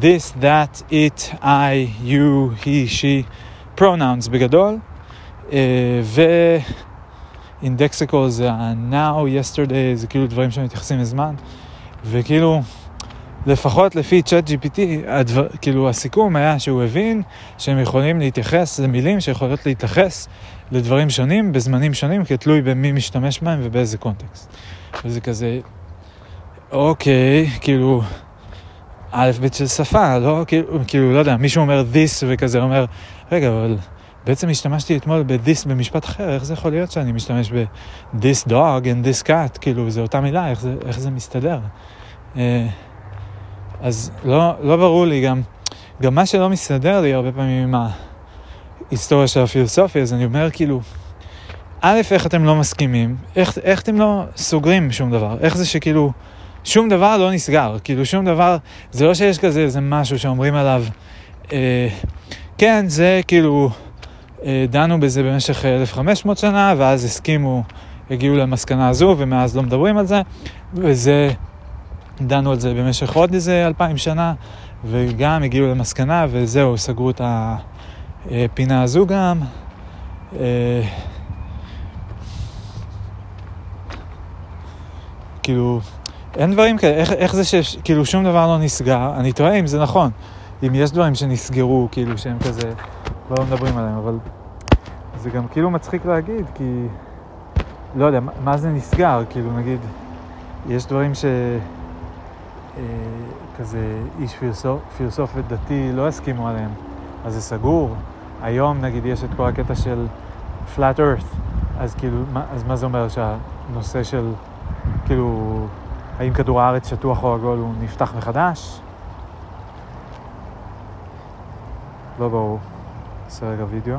this, that, it, I, you, he, she, pronouns בגדול, uh, ו... indexicals זה ה-now, yesterday, זה כאילו דברים שמתייחסים לזמן, וכאילו... לפחות לפי צ'אט GPT, הדבר, כאילו הסיכום היה שהוא הבין שהם יכולים להתייחס למילים שיכולות להתייחס לדברים שונים בזמנים שונים, כתלוי במי משתמש בהם ובאיזה קונטקסט. וזה כזה, אוקיי, כאילו, א' ב' של שפה, לא, כאילו, כאילו, לא יודע, מישהו אומר this וכזה אומר, רגע, אבל בעצם השתמשתי אתמול ב-this במשפט אחר, איך זה יכול להיות שאני משתמש ב-this dog and this cat, כאילו, זה אותה מילה, איך זה, איך זה מסתדר? אה, אז לא, לא ברור לי גם, גם מה שלא מסתדר לי הרבה פעמים עם ההיסטוריה של הפילוסופיה, אז אני אומר כאילו, א', איך אתם לא מסכימים, איך, איך אתם לא סוגרים שום דבר, איך זה שכאילו שום דבר לא נסגר, כאילו שום דבר, זה לא שיש כזה איזה משהו שאומרים עליו, אה, כן, זה כאילו, אה, דנו בזה במשך 1,500 שנה, ואז הסכימו, הגיעו למסקנה הזו, ומאז לא מדברים על זה, וזה... דנו על זה במשך עוד איזה אלפיים שנה, וגם הגיעו למסקנה, וזהו, סגרו את, הפינה הזו גם. אה, כאילו, אין דברים כאלה, איך, איך זה שכאילו שום דבר לא נסגר? אני תוהה אם זה נכון, אם יש דברים שנסגרו, כאילו שהם כזה, לא מדברים עליהם, אבל זה גם כאילו מצחיק להגיד, כי לא יודע, מה זה נסגר? כאילו, נגיד, יש דברים ש... אה, כזה איש פילוסוף, פילוסוף ודתי לא הסכימו עליהם, אז זה סגור. היום נגיד יש את כל הקטע של flat earth, אז כאילו, מה, אז מה זה אומר שהנושא של, כאילו, האם כדור הארץ שטוח או עגול הוא נפתח מחדש? לא ברור. נעשה רגע וידאו.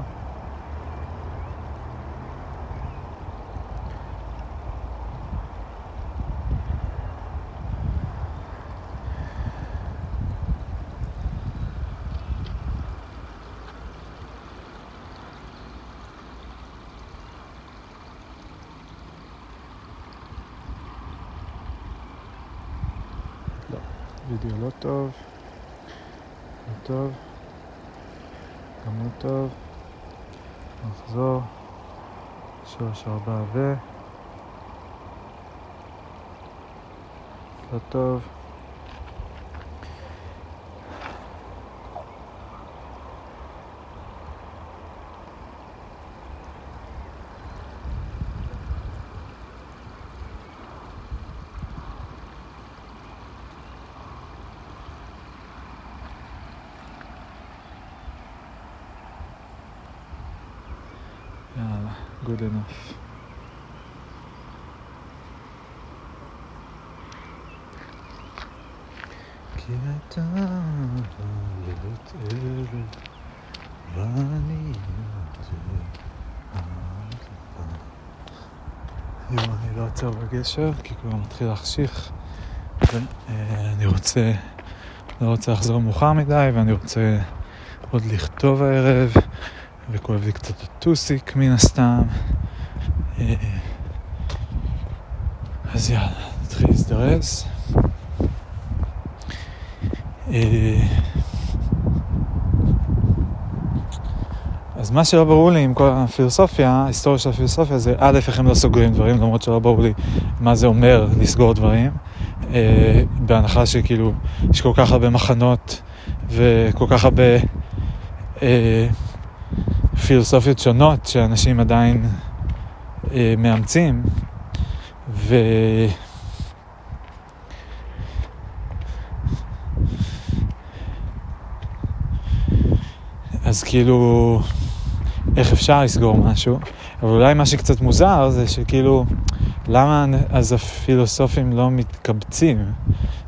וידאו לא טוב, לא טוב, גם לא טוב, נחזור, שלוש ארבע ו... לא טוב. Enough. כי אתה לילות ערב ואני היום אני לא עוצר בגשר כי כבר מתחיל להחשיך ואני רוצה, לא רוצה לחזור מאוחר מדי ואני רוצה עוד לכתוב הערב וכואב לי קצת הטוסיק מן הסתם. אז יאללה, נתחיל להזדרז. אה, אז מה שלא ברור לי עם כל הפילוסופיה, ההיסטוריה של הפילוסופיה זה א', איך הם לא סוגרים דברים, למרות שלא ברור לי מה זה אומר לסגור דברים. אה, בהנחה שכאילו יש כל כך הרבה מחנות וכל כך הרבה פילוסופיות שונות שאנשים עדיין אה, מאמצים, ו... אז כאילו, איך אפשר לסגור משהו? אבל אולי מה שקצת מוזר זה שכאילו, למה אז הפילוסופים לא מתקבצים?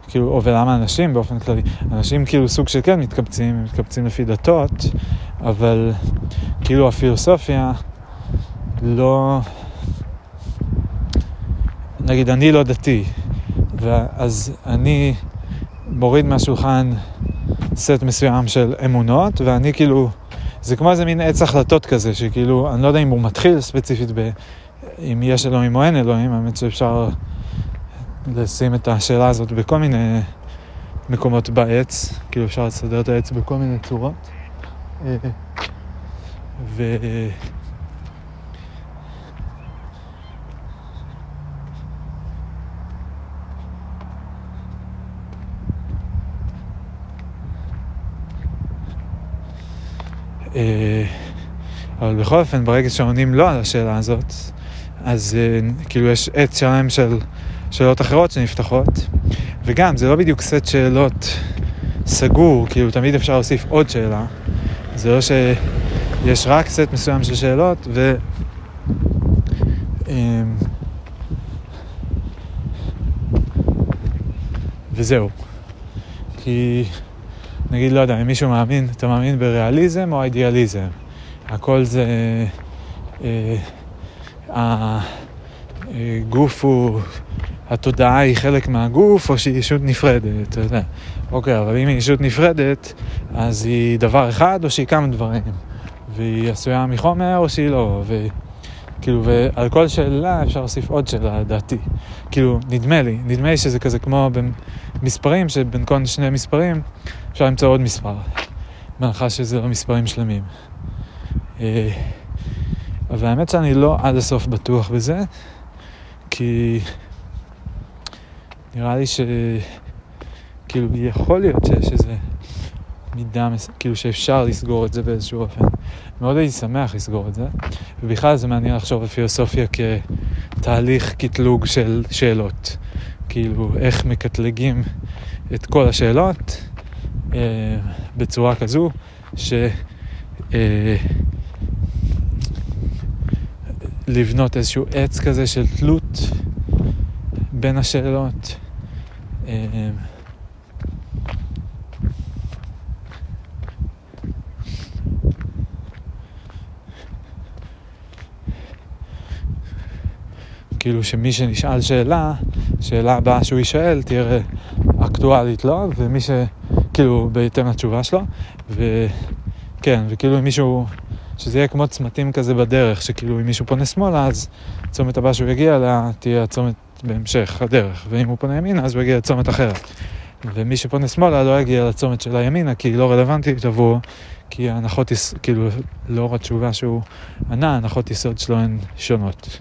כאילו, או ולמה אנשים באופן כללי? אנשים כאילו סוג של כן מתקבצים, מתקבצים לפי דתות, אבל כאילו הפילוסופיה לא... נגיד, אני לא דתי, אז אני מוריד מהשולחן סט מסוים של אמונות, ואני כאילו, זה כמו איזה מין עץ החלטות כזה, שכאילו, אני לא יודע אם הוא מתחיל ספציפית ב... אם יש אלוהים או אין אלוהים, האמת שאפשר לשים את השאלה הזאת בכל מיני מקומות בעץ, כאילו אפשר לסדר את העץ בכל מיני צורות. ו... אבל בכל אופן, ברגע שעונים לא על השאלה הזאת, אז אה, כאילו יש עץ שלם של שאלות אחרות שנפתחות, וגם, זה לא בדיוק סט שאלות סגור, כאילו תמיד אפשר להוסיף עוד שאלה. זה לא שיש רק סט מסוים של שאלות, ו... אמ, וזהו. כי נגיד, לא יודע, אם מישהו מאמין, אתה מאמין בריאליזם או אידיאליזם? הכל זה... אה, הגוף הוא... התודעה היא חלק מהגוף או שהיא ישות נפרדת, אתה יודע. אוקיי, אבל אם היא ישות נפרדת, אז היא דבר אחד או שהיא כמה דברים. והיא עשויה מחומר או שהיא לא. וכאילו, ועל כל שאלה אפשר להוסיף עוד שאלה, לדעתי. כאילו, נדמה לי, נדמה לי שזה כזה כמו במספרים, שבין כל שני מספרים אפשר למצוא עוד מספר. בהנחה שזה לא מספרים שלמים. אבל האמת שאני לא עד הסוף בטוח בזה, כי נראה לי שכאילו יכול להיות שיש איזה מידה, כאילו שאפשר לסגור את זה באיזשהו אופן. מאוד הייתי שמח לסגור את זה, ובכלל זה מעניין לחשוב על פילוסופיה כתהליך קטלוג של שאלות. כאילו, איך מקטלגים את כל השאלות אה, בצורה כזו ש... אה, לבנות איזשהו עץ כזה של תלות בין השאלות. אה, כאילו שמי שנשאל שאלה, שאלה הבאה שהוא יישאל תהיה אקטואלית לו, ומי ש... כאילו בהתאם לתשובה שלו, וכן, וכאילו אם מישהו, שזה יהיה כמו צמתים כזה בדרך, שכאילו אם מישהו פונה שמאלה, אז צומת הבא שהוא יגיע אליה תהיה הצומת בהמשך הדרך, ואם הוא פונה ימינה אז הוא יגיע לצומת אחרת. ומי שפונה שמאלה לא יגיע לצומת של הימינה, כי היא לא רלוונטית עבור, כי ההנחות, כאילו, לאור התשובה שהוא ענה, הנחות יסוד שלו הן שונות.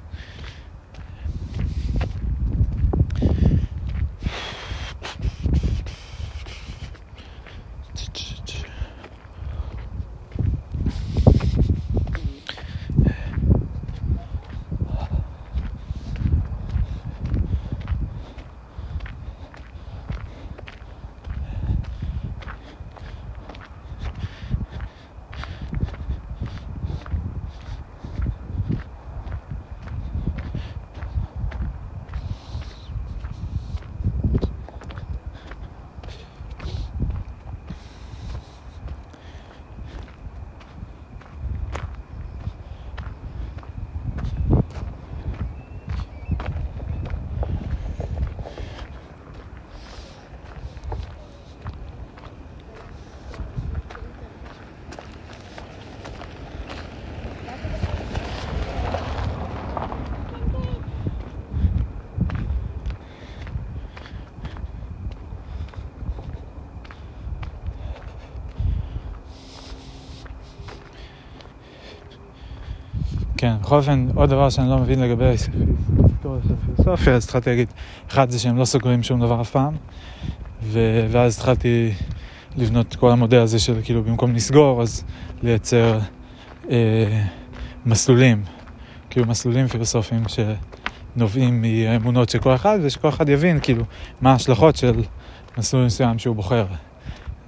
כן, בכל אופן, עוד דבר שאני לא מבין לגבי ההיסטוריה של הפילוסופיה, אז התחלתי להגיד, אחד זה שהם לא סוגרים שום דבר אף פעם, ו... ואז התחלתי לבנות כל המודל הזה של כאילו במקום לסגור, אז לייצר אה, מסלולים, כאילו מסלולים פילוסופיים שנובעים מהאמונות של כל אחד, ושכל אחד יבין כאילו מה ההשלכות של מסלול מסוים שהוא בוחר.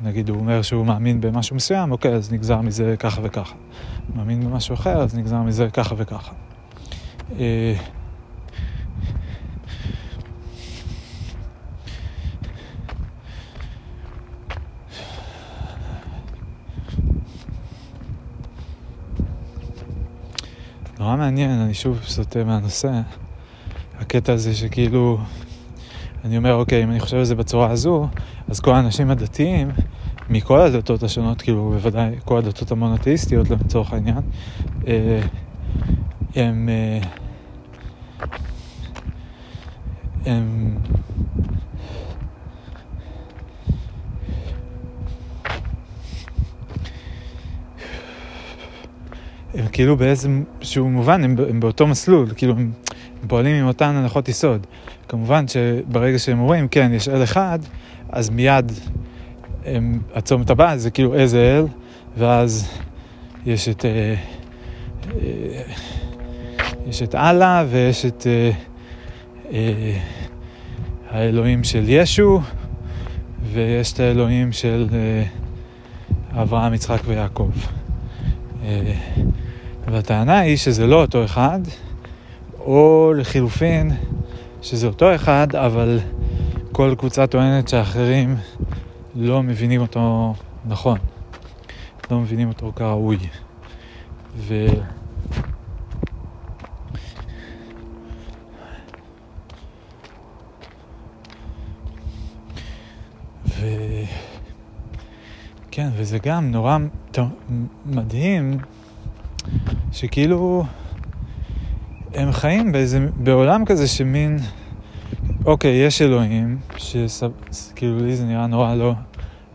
נגיד הוא אומר שהוא מאמין במשהו מסוים, אוקיי, אז נגזר מזה ככה וככה. מאמין במשהו אחר, אז נגזר מזה ככה וככה. אה, נורא מעניין, אני שוב סוטה מהנושא. הקטע הזה שכאילו, אני אומר, אוקיי, אם אני חושב על זה בצורה הזו, אז כל האנשים הדתיים, מכל הדתות השונות, כאילו בוודאי כל הדתות המונותאיסטיות לצורך העניין, אה, הם, אה, הם הם כאילו באיזשהו מובן, הם, הם באותו מסלול, כאילו הם, הם פועלים עם אותן הנחות יסוד. כמובן שברגע שהם רואים, כן, יש אל אחד, אז מיד הם, הצומת הבא זה כאילו איזה אל, ואז יש את, אה, אה, יש את אללה ויש את אה, אה, האלוהים של ישו, ויש את האלוהים של אה, אברהם, יצחק ויעקב. אה, והטענה היא שזה לא אותו אחד, או לחילופין, שזה אותו אחד, אבל כל קבוצה טוענת שאחרים לא מבינים אותו נכון, לא מבינים אותו כראוי. ו... ו... כן, וזה גם נורא מדהים שכאילו הם חיים באיזה, בעולם כזה שמין, אוקיי, יש אלוהים, שכאילו לי זה נראה נורא לא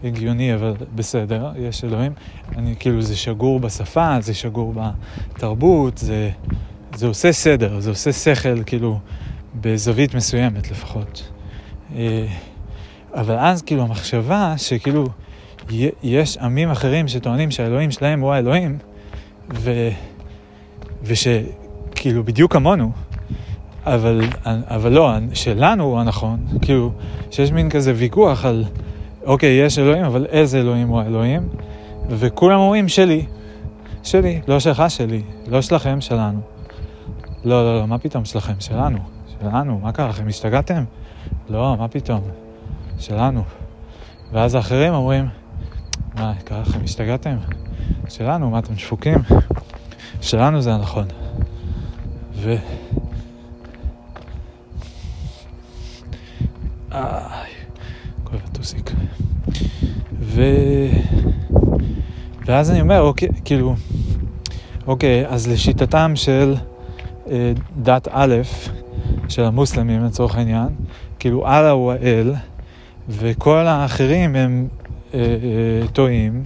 הגיוני, אבל בסדר, יש אלוהים. אני, כאילו, זה שגור בשפה, זה שגור בתרבות, זה, זה עושה סדר, זה עושה שכל, כאילו, בזווית מסוימת לפחות. אה, אבל אז, כאילו, המחשבה שכאילו, יש עמים אחרים שטוענים שהאלוהים שלהם הוא האלוהים, ו... ושכאילו בדיוק כמונו, אבל, אבל לא, שלנו הוא הנכון, כאילו, שיש מין כזה ויכוח על, אוקיי, יש אלוהים, אבל איזה אלוהים הוא האלוהים? וכולם אומרים שלי, שלי, לא שלך שלי, לא שלכם, שלנו. לא, לא, לא, מה פתאום שלכם? שלנו, שלנו, מה קרה לכם? השתגעתם? לא, מה פתאום? שלנו. ואז האחרים אומרים, מה, קרה לכם? השתגעתם? שלנו, מה אתם שפוקים? שלנו זה הנכון. ו... איי, כואב הטוסיק. ו... ואז אני אומר, אוקיי, כאילו, אוקיי, אז לשיטתם של אה, דת א', של המוסלמים לצורך העניין, כאילו אללה הוא האל, וכל האחרים הם אה, אה, טועים,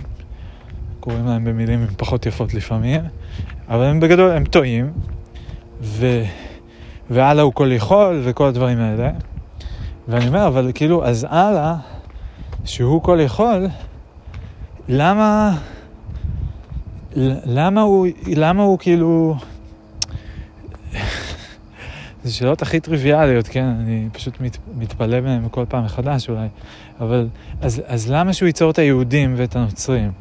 קוראים להם במילים פחות יפות לפעמים, אבל הם בגדול, הם טועים, ו... ואללה הוא כל יכול וכל הדברים האלה. ואני אומר, אבל כאילו, אז אללה, שהוא כל יכול, למה, למה הוא, למה הוא כאילו, זה שאלות הכי טריוויאליות, כן? אני פשוט מת, מתפלא מהם כל פעם מחדש אולי. אבל, אז, אז למה שהוא ייצור את היהודים ואת הנוצרים?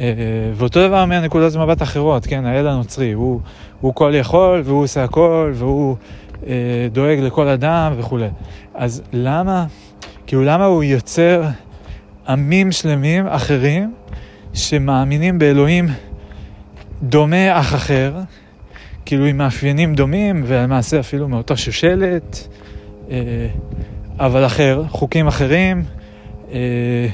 אה, ואותו דבר מהנקודות מבט אחרות, כן? האל הנוצרי, הוא, הוא כל יכול והוא עושה הכל והוא אה, דואג לכל אדם וכולי. אז למה, כאילו למה הוא יוצר עמים שלמים אחרים שמאמינים באלוהים דומה אך אחר, כאילו עם מאפיינים דומים ולמעשה אפילו מאותה שושלת, אה, אבל אחר, חוקים אחרים. אה,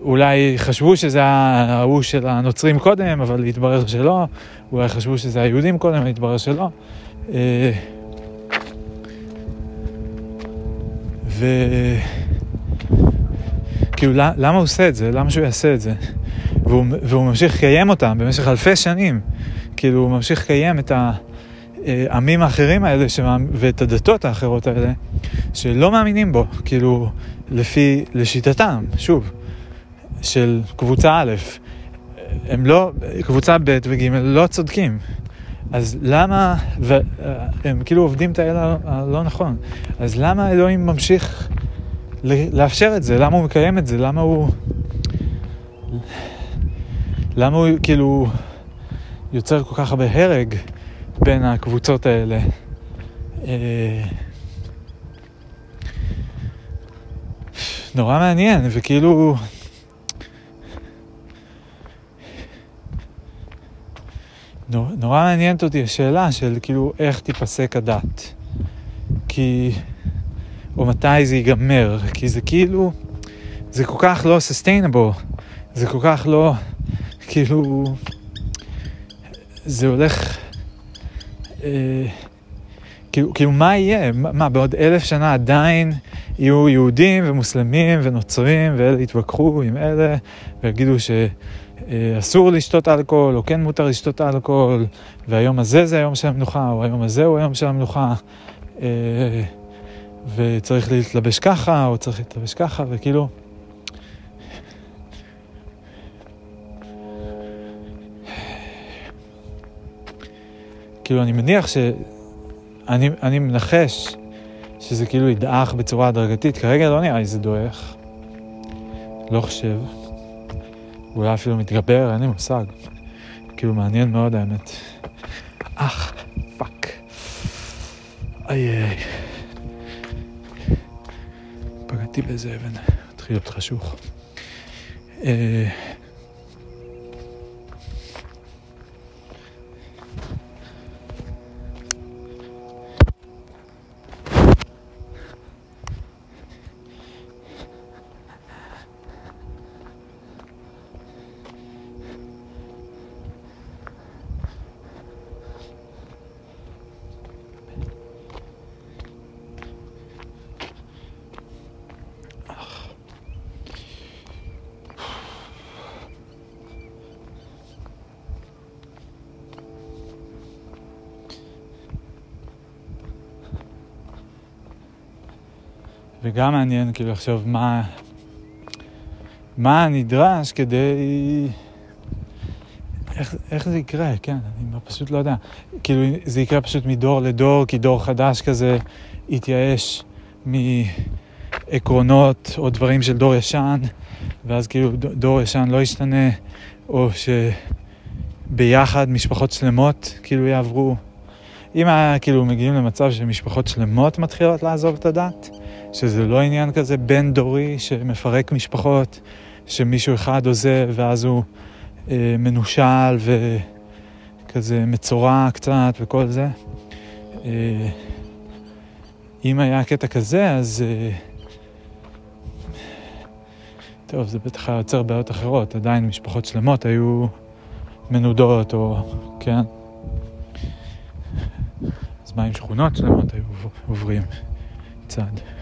אולי חשבו שזה ההוא של הנוצרים קודם, אבל התברר שלא. אולי חשבו שזה היהודים קודם, התברר שלא. ו... כאילו, למה הוא עושה את זה? למה שהוא יעשה את זה? והוא, והוא ממשיך לקיים אותם במשך אלפי שנים. כאילו, הוא ממשיך לקיים את העמים האחרים האלה שמאמ... ואת הדתות האחרות האלה, שלא מאמינים בו, כאילו, לפי, לשיטתם, שוב. של קבוצה א', הם לא, קבוצה ב' וג' לא צודקים. אז למה, והם כאילו עובדים את האל הלא נכון, אז למה אלוהים ממשיך לאפשר את זה? למה הוא מקיים את זה? למה הוא... למה הוא כאילו יוצר כל כך הרבה הרג בין הקבוצות האלה? אה, נורא מעניין, וכאילו... נורא מעניינת אותי השאלה של כאילו איך תיפסק הדת. כי... או מתי זה ייגמר, כי זה כאילו... זה כל כך לא sustainable, זה כל כך לא... כאילו... זה הולך... אה, כאילו, כאילו מה יהיה? מה, בעוד אלף שנה עדיין יהיו יהודים ומוסלמים ונוצרים ואלה יתווכחו עם אלה ויגידו ש... אה, אסור לשתות אלכוהול, או כן מותר לשתות אלכוהול, והיום הזה זה היום של המנוחה, או היום הזה הוא היום של המנוחה, אה, וצריך להתלבש ככה, או צריך להתלבש ככה, וכאילו... כאילו, אני מניח ש... אני, אני מנחש שזה כאילו ידעך בצורה הדרגתית. כרגע לא נראה לי זה דועך. לא חושב. אולי אפילו מתגבר, אין לי מושג. כאילו מעניין מאוד האמת. אך, fuck. איי איי. פגעתי באיזה אבן, התחיל להיות חשוך. אה... וגם מעניין כאילו לחשוב מה, מה נדרש כדי... איך, איך זה יקרה, כן, אני פשוט לא יודע. כאילו, זה יקרה פשוט מדור לדור, כי דור חדש כזה יתייאש מעקרונות או דברים של דור ישן, ואז כאילו דור ישן לא ישתנה, או שביחד משפחות שלמות כאילו יעברו. אם היה כאילו מגיעים למצב שמשפחות שלמות מתחילות לעזוב את הדת, שזה לא עניין כזה בין דורי שמפרק משפחות, שמישהו אחד עוזב ואז הוא אה, מנושל וכזה מצורע קצת וכל זה. אה, אם היה קטע כזה, אז... אה, טוב, זה בטח היה יוצר בעיות אחרות, עדיין משפחות שלמות היו מנודות, או... כן. אז מה עם שכונות שלמות היו עוברים צד.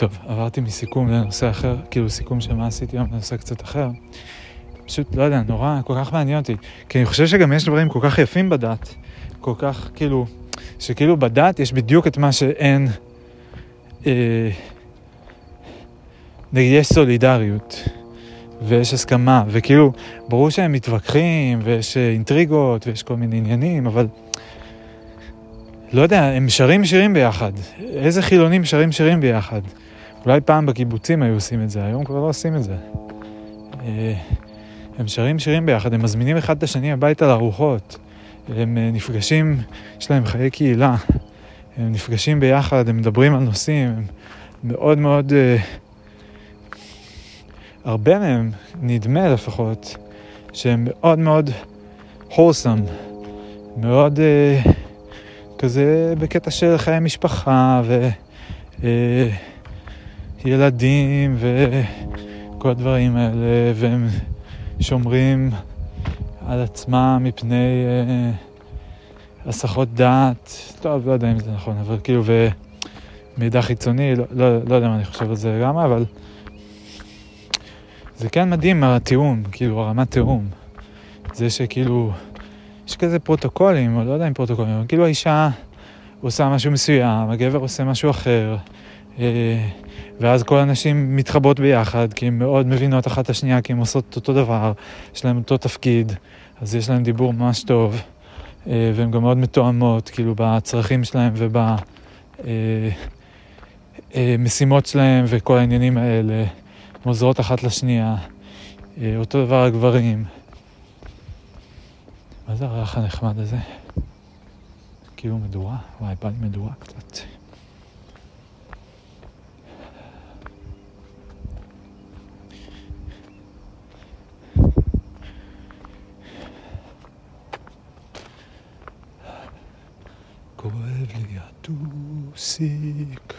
טוב, עברתי מסיכום לנושא אחר, כאילו סיכום של מה עשיתי היום לנושא קצת אחר. פשוט, לא יודע, נורא, כל כך מעניין אותי. כי אני חושב שגם יש דברים כל כך יפים בדת, כל כך, כאילו, שכאילו בדת יש בדיוק את מה שאין, אה, נגיד, יש סולידריות, ויש הסכמה, וכאילו, ברור שהם מתווכחים, ויש אינטריגות, ויש כל מיני עניינים, אבל... לא יודע, הם שרים שירים ביחד. איזה חילונים שרים שירים ביחד? אולי פעם בקיבוצים היו עושים את זה, היום כבר לא עושים את זה. אה, הם שרים שירים ביחד, הם מזמינים אחד את השני הביתה לארוחות. הם אה, נפגשים, יש להם חיי קהילה. הם נפגשים ביחד, הם מדברים על נושאים, הם מאוד מאוד... אה, הרבה מהם, נדמה לפחות, שהם מאוד מאוד wholesome, מאוד כזה בקטע של חיי משפחה ו... ילדים וכל הדברים האלה, והם שומרים על עצמם מפני אה, הסחות דעת, טוב, לא יודע אם זה נכון, אבל כאילו, ומידע חיצוני, לא, לא, לא יודע מה אני חושב על זה לגמרי, אבל זה כן מדהים התיאום, כאילו, הרמת תיאום. זה שכאילו, יש כזה פרוטוקולים, או לא יודע אם פרוטוקולים, אבל כאילו האישה עושה משהו מסוים, הגבר עושה משהו אחר. אה, ואז כל הנשים מתחבאות ביחד, כי הן מאוד מבינות אחת את השנייה, כי הן עושות אותו דבר, יש להן אותו תפקיד, אז יש להן דיבור ממש טוב, אה, והן גם מאוד מתואמות, כאילו, בצרכים שלהן ובמשימות אה, שלהן וכל העניינים האלה, הן עוזרות אחת לשנייה. אותו דבר הגברים. מה זה הריח הנחמד הזה? כאילו מדורה? וואי, בא לי מדורה קצת. כואב לי הטוסיק,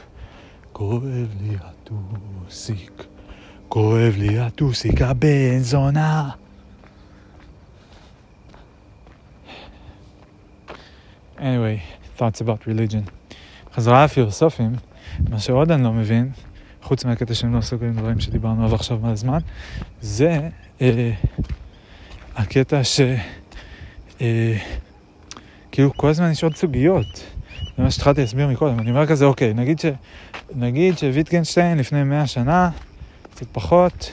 כואב לי הטוסיק, כואב לי הטוסיק הבן זונה. anyway, thoughts about religion. חזרה לפילוסופים, מה שעוד אני לא מבין, חוץ מהקטע שהם לא סוגרים דברים שדיברנו עליו עכשיו מלא זמן, זה אה, הקטע ש... אה, כאילו כל הזמן יש עוד סוגיות. זה מה שהתחלתי להסביר מקודם. אני אומר כזה, אוקיי, נגיד, ש, נגיד שוויטגנשטיין לפני מאה שנה, קצת פחות,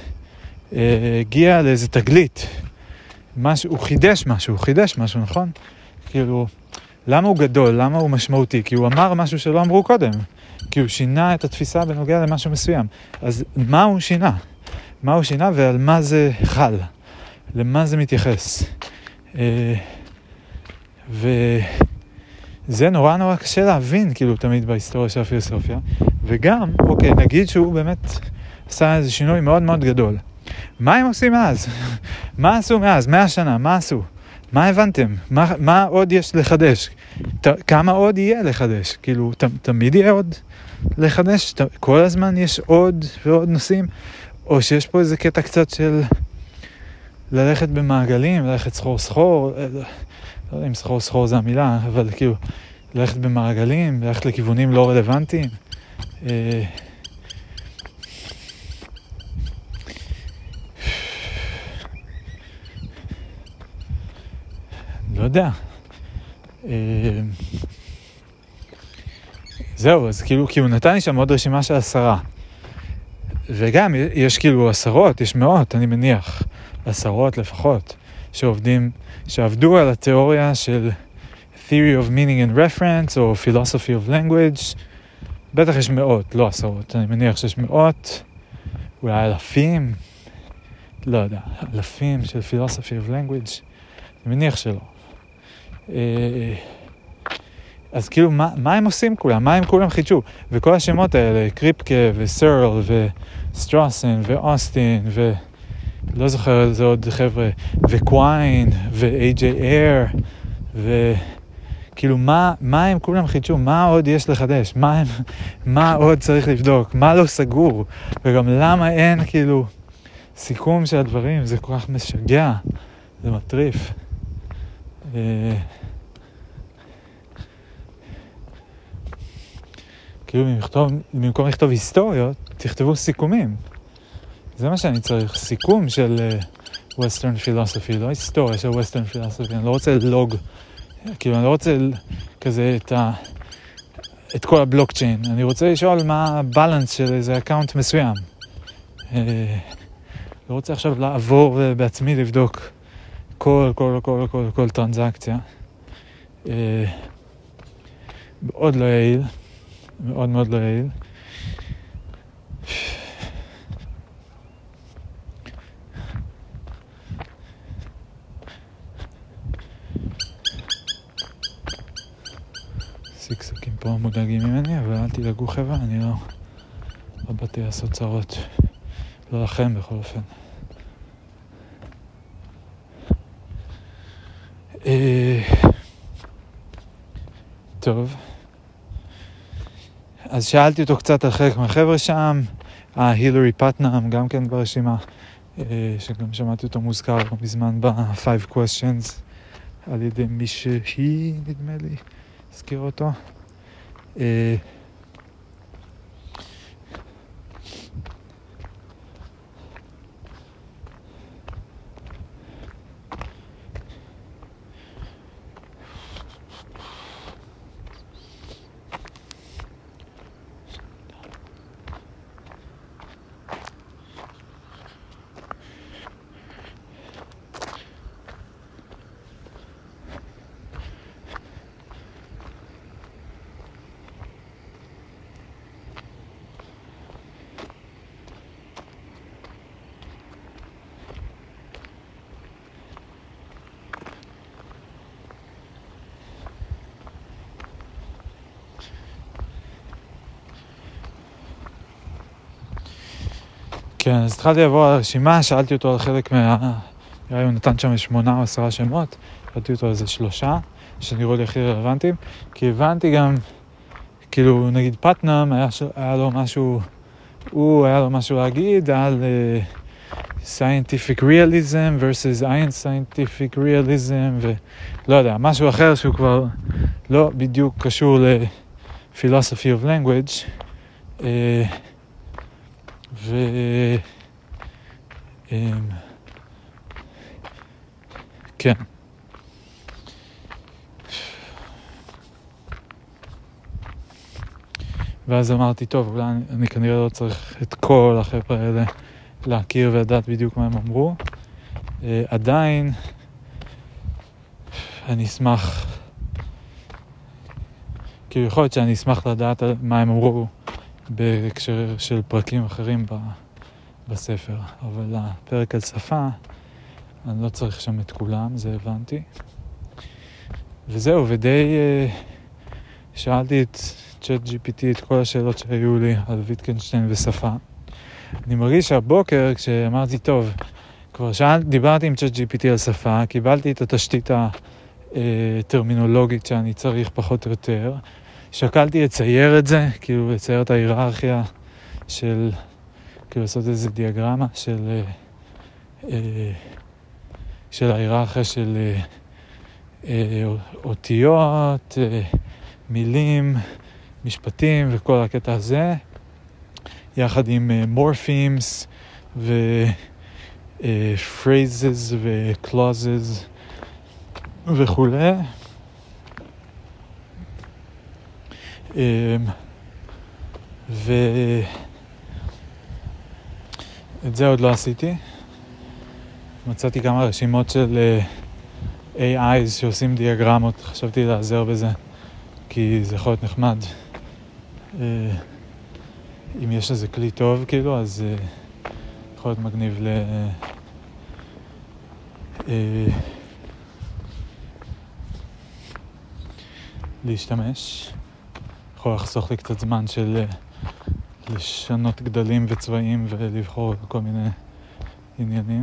אה, הגיע לאיזה תגלית. משהו, הוא חידש משהו, הוא חידש משהו, נכון? כאילו, למה הוא גדול? למה הוא משמעותי? כי הוא אמר משהו שלא אמרו קודם. כי הוא שינה את התפיסה בנוגע למשהו מסוים. אז מה הוא שינה? מה הוא שינה ועל מה זה חל? למה זה מתייחס? אה, וזה נורא נורא קשה להבין, כאילו, תמיד בהיסטוריה של הפילוסופיה. וגם, אוקיי, נגיד שהוא באמת עשה איזה שינוי מאוד מאוד גדול. מה הם עושים מאז? *laughs* מה עשו מאז? מאה שנה, מה עשו? מה הבנתם? מה, מה עוד יש לחדש? ת, כמה עוד יהיה לחדש? כאילו, ת, תמיד יהיה עוד לחדש? ת, כל הזמן יש עוד ועוד נושאים? או שיש פה איזה קטע קצת של ללכת במעגלים, ללכת סחור סחור? לא יודע אם סחור סחור זה המילה, אבל כאילו, ללכת במעגלים, ללכת לכיוונים לא רלוונטיים. אה, לא יודע. אה, זהו, אז כאילו, כי הוא נתן לי שם עוד רשימה של עשרה. וגם, יש כאילו עשרות, יש מאות, אני מניח, עשרות לפחות, שעובדים, שעבדו על התיאוריה של Theory of Meaning and Reference, או Philosophy of Language. בטח יש מאות, לא עשרות, אני מניח שיש מאות, אולי אלפים, לא יודע, אלפים של Philosophy of Language, אני מניח שלא. אה, אז כאילו, מה, מה הם עושים כולם? מה הם כולם חידשו? וכל השמות האלה, קריפקה וסרל וסטרוסן ואוסטין ולא זוכר איזה עוד חבר'ה, וקוויין Air וכאילו, מה, מה הם כולם חידשו? מה עוד יש לחדש? מה, הם, מה עוד צריך לבדוק? מה לא סגור? וגם למה אין כאילו סיכום של הדברים? זה כל כך משגע, זה מטריף. אה, כאילו במקום לכתוב היסטוריות, תכתבו סיכומים. זה מה שאני צריך, סיכום של uh, Western Philosophy, לא היסטוריה של Western Philosophy, אני לא רוצה לוג, כאילו אני לא רוצה כזה את, ה, את כל הבלוקצ'יין, אני רוצה לשאול מה ה balance של איזה account מסוים. Uh, לא רוצה עכשיו לעבור ובעצמי לבדוק כל, כל, כל, כל, כל, כל טרנזקציה. מאוד לא יעיל. מאוד מאוד לא יעיל. סיקסקים פה מודאגים ממני, אבל אל תדאגו חבר'ה, אני לא, לא באתי לעשות צרות. לא לכם בכל אופן. אה, טוב. אז שאלתי אותו קצת על חלק מהחבר'ה שם, אה, הילרי פטנאם גם כן ברשימה, אה, שגם שמעתי אותו מוזכר לא מזמן ב-5 questions על ידי מי שהיא, נדמה לי, הזכיר אותו. כן, אז התחלתי לעבור על הרשימה, שאלתי אותו על חלק מה... נראה לי הוא נתן שם שמונה או עשרה שמות, שאלתי אותו על איזה שלושה, שנראו לי הכי רלוונטיים, כי הבנתי גם, כאילו, נגיד פטנאם, היה, היה לו משהו, הוא, היה לו משהו להגיד על uh, scientific realism versus iron scientific realism, ולא יודע, משהו אחר שהוא כבר לא בדיוק קשור ל-philosophy of language. Uh, ו... כן. ואז אמרתי, טוב, אולי אני, אני כנראה לא צריך את כל החבר'ה האלה להכיר ולדעת בדיוק מה הם אמרו. Uh, עדיין, אני אשמח, כאילו יכול להיות שאני אשמח לדעת מה הם אמרו בהקשר של פרקים אחרים בספר, אבל הפרק על שפה, אני לא צריך שם את כולם, זה הבנתי. וזהו, ודי uh, שאלתי את צ'אט GPT את כל השאלות שהיו לי על ויטקנשטיין ושפה. אני מרגיש שהבוקר, כשאמרתי, טוב, כבר שאל, דיברתי עם צ'אט GPT על שפה, קיבלתי את התשתית הטרמינולוגית שאני צריך פחות או יותר, שקלתי לצייר את זה, כאילו לצייר את ההיררכיה של, כאילו לעשות איזה דיאגרמה של, אה, אה, של ההיררכיה של אה, אותיות, מילים, משפטים וכל הקטע הזה, יחד עם מורפימס ו-phrases ו-clauses וכולי. אמ, ואת זה עוד לא עשיתי. מצאתי כמה רשימות של אה, AI שעושים דיאגרמות, חשבתי להיעזר בזה, כי זה יכול להיות נחמד. אה, אם יש איזה כלי טוב, כאילו, אז אה, יכול להיות מגניב ל... להשתמש. יכול לחסוך לי קצת זמן של לשנות גדלים וצבעים ולבחור כל מיני עניינים.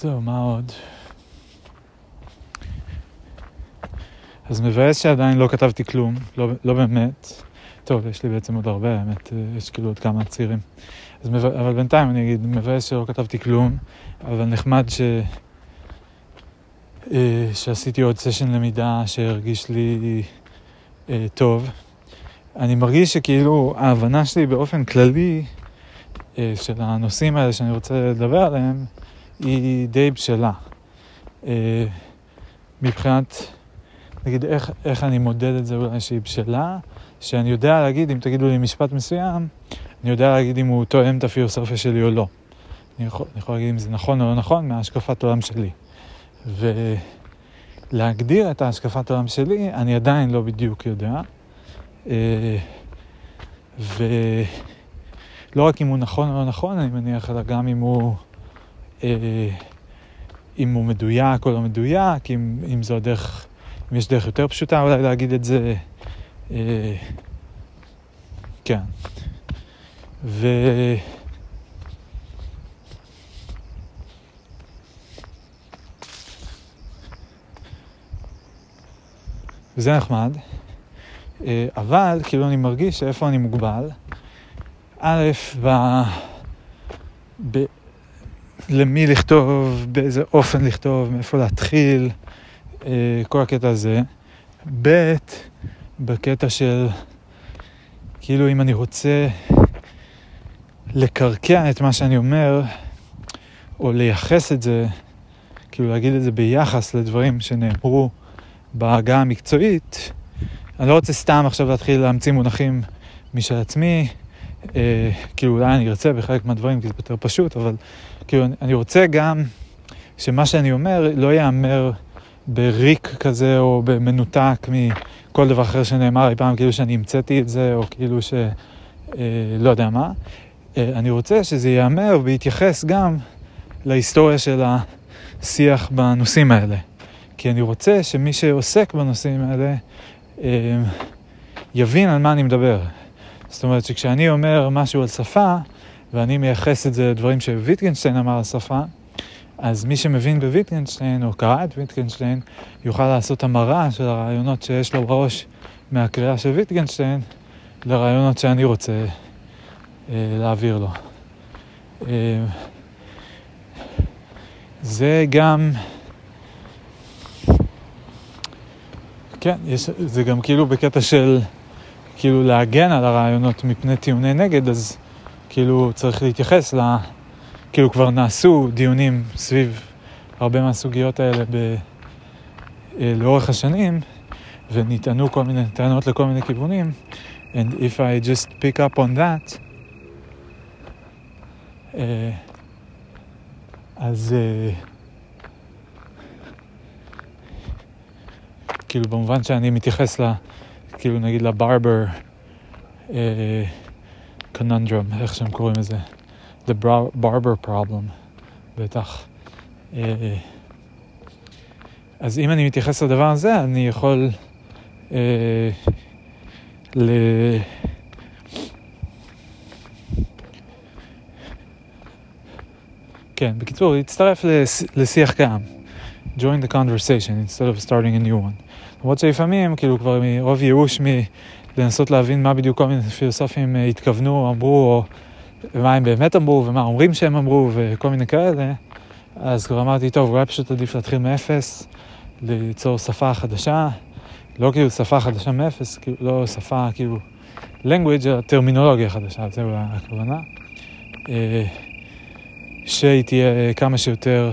זהו, מה עוד? אז מבאס שעדיין לא כתבתי כלום, לא, לא באמת. טוב, יש לי בעצם עוד הרבה, האמת, יש כאילו עוד כמה צעירים. אז מב... אבל בינתיים אני אגיד, מבאס שלא כתבתי כלום, אבל נחמד ש... אה, שעשיתי עוד סשן למידה שהרגיש לי אה, טוב. אני מרגיש שכאילו ההבנה שלי באופן כללי אה, של הנושאים האלה שאני רוצה לדבר עליהם, היא די בשלה. אה, מבחינת, נגיד, איך, איך אני מודד את זה אולי שהיא בשלה, שאני יודע להגיד, אם תגידו לי משפט מסוים, אני יודע להגיד אם הוא תואם את הפילוסופיה שלי או לא. אני יכול, אני יכול להגיד אם זה נכון או לא נכון מהשקפת עולם שלי. ולהגדיר את ההשקפת עולם שלי, אני עדיין לא בדיוק יודע. אה, ולא רק אם הוא נכון או לא נכון, אני מניח, אלא גם אם הוא... אה, אם הוא מדויק או לא מדויק, אם, אם זו הדרך, אם יש דרך יותר פשוטה אולי להגיד את זה. אה, כן. ו... וזה נחמד, אה, אבל כאילו אני מרגיש שאיפה אני מוגבל, א', ב... ב... למי לכתוב, באיזה אופן לכתוב, מאיפה להתחיל, אה, כל הקטע הזה. ב', בקטע של, כאילו אם אני רוצה לקרקע את מה שאני אומר, או לייחס את זה, כאילו להגיד את זה ביחס לדברים שנאמרו בהגה המקצועית, אני לא רוצה סתם עכשיו להתחיל להמציא מונחים משל עצמי, אה, כאילו אולי אני ארצה בחלק מהדברים כי זה יותר פשוט, אבל כאילו אני רוצה גם שמה שאני אומר לא ייאמר בריק כזה או במנותק מכל דבר אחר שנאמר אי פעם, כאילו שאני המצאתי את זה או כאילו ש... אה, לא יודע מה. אה, אני רוצה שזה ייאמר ויתייחס גם להיסטוריה של השיח בנושאים האלה. כי אני רוצה שמי שעוסק בנושאים האלה אה, יבין על מה אני מדבר. זאת אומרת שכשאני אומר משהו על שפה, ואני מייחס את זה לדברים שוויטגנשטיין אמר על שפה, אז מי שמבין בוויטגנשטיין, או קרא את ויטגנשטיין, יוכל לעשות המרה של הרעיונות שיש לו בראש מהקריאה של ויטגנשטיין, לרעיונות שאני רוצה אה, להעביר לו. אה, זה גם... כן, יש, זה גם כאילו בקטע של כאילו להגן על הרעיונות מפני טיעוני נגד, אז כאילו צריך להתייחס ל... כאילו כבר נעשו דיונים סביב הרבה מהסוגיות האלה ב... אה, לאורך השנים, ונטענו כל מיני טענות לכל מיני כיוונים, and if I just pick up on that, uh, אז uh, כאילו במובן שאני מתייחס ל... כאילו נגיד לברבר קוננדרום, אה, איך שהם קוראים לזה, The Barber Problem, בטח. אה, אז אם אני מתייחס לדבר הזה, אני יכול אה, ל... כן, בקיצור, להצטרף לשיח קיים. join the conversation instead of starting a new one. למרות שלפעמים, כאילו כבר מרוב ייאוש מלנסות להבין מה בדיוק כל מיני פילוסופים אה, התכוונו, אמרו, או מה הם באמת אמרו, ומה אומרים שהם אמרו, וכל מיני כאלה, אז כבר אמרתי, טוב, אולי פשוט עדיף להתחיל מאפס, ליצור שפה חדשה, לא כאילו שפה חדשה מאפס, כאילו, לא שפה כאילו language, אלא טרמינולוגיה חדשה, זהו הכוונה. אה, שהיא תהיה כמה שיותר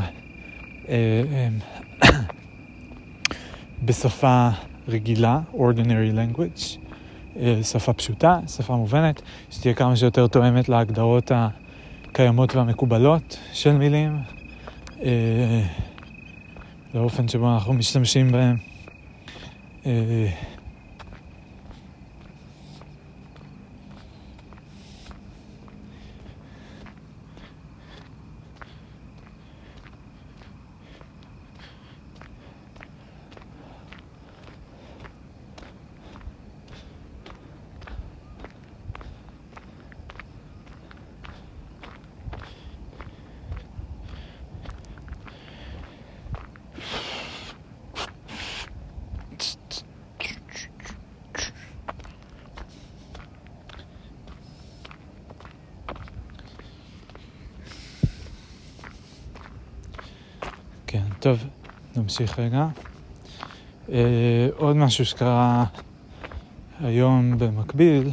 אה, אה, *coughs* בשפה רגילה, ordinary language, שפה פשוטה, שפה מובנת, שתהיה כמה שיותר תואמת להגדרות הקיימות והמקובלות של מילים, לאופן שבו אנחנו משתמשים בהם. נמשיך רגע. Uh, עוד משהו שקרה היום במקביל,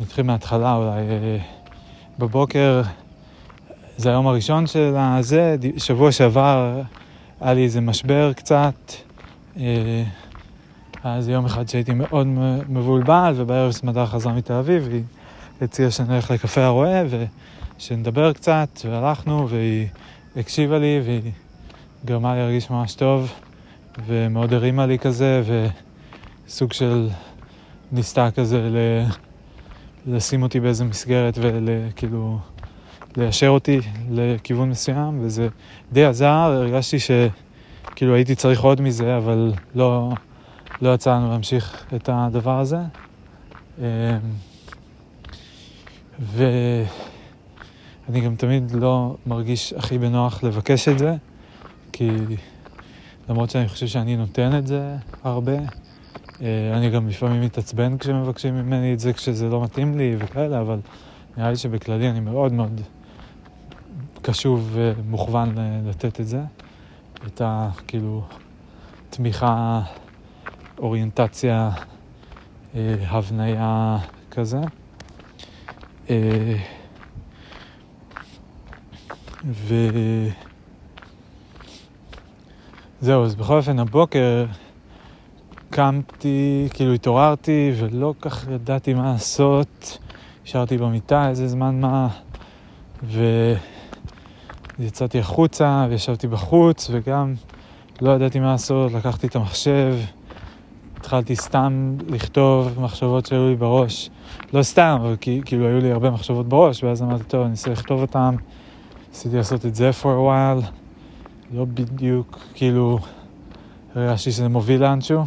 נתחיל מההתחלה אולי. Uh, בבוקר, זה היום הראשון של הזה, שבוע שעבר היה לי איזה משבר קצת. Uh, אז יום אחד שהייתי מאוד מבולבל, ובערב סמדר חזרה מתל אביב, והיא הציעה שנלך לקפה הרועה, ו... שנדבר קצת, והלכנו, והיא הקשיבה לי, והיא גרמה לי להרגיש ממש טוב, ומאוד הרימה לי כזה, וסוג של ניסתה כזה ל... לשים אותי באיזה מסגרת וכאילו ליישר אותי לכיוון מסוים, וזה די עזר, הרגשתי שכאילו הייתי צריך עוד מזה, אבל לא, לא יצא לנו להמשיך את הדבר הזה. אמ, ו... אני גם תמיד לא מרגיש הכי בנוח לבקש את זה, כי למרות שאני חושב שאני נותן את זה הרבה, אה, אני גם לפעמים מתעצבן כשמבקשים ממני את זה כשזה לא מתאים לי וכאלה, אבל נראה לי שבכללי אני מאוד מאוד קשוב ומוכוון לתת את זה, את הכאילו תמיכה, אוריינטציה, אה, הבניה כזה. אה, וזהו, אז בכל אופן הבוקר קמתי, כאילו התעוררתי ולא כך ידעתי מה לעשות. נשארתי במיטה איזה זמן מה, ויצאתי החוצה וישבתי בחוץ וגם לא ידעתי מה לעשות, לקחתי את המחשב, התחלתי סתם לכתוב מחשבות שהיו לי בראש. לא סתם, אבל כאילו היו לי הרבה מחשבות בראש, ואז אמרתי, טוב, אני אנסה לכתוב אותן. ניסיתי לעשות את זה for a while, לא בדיוק, כאילו, הרגשתי שזה מוביל לאנשהו.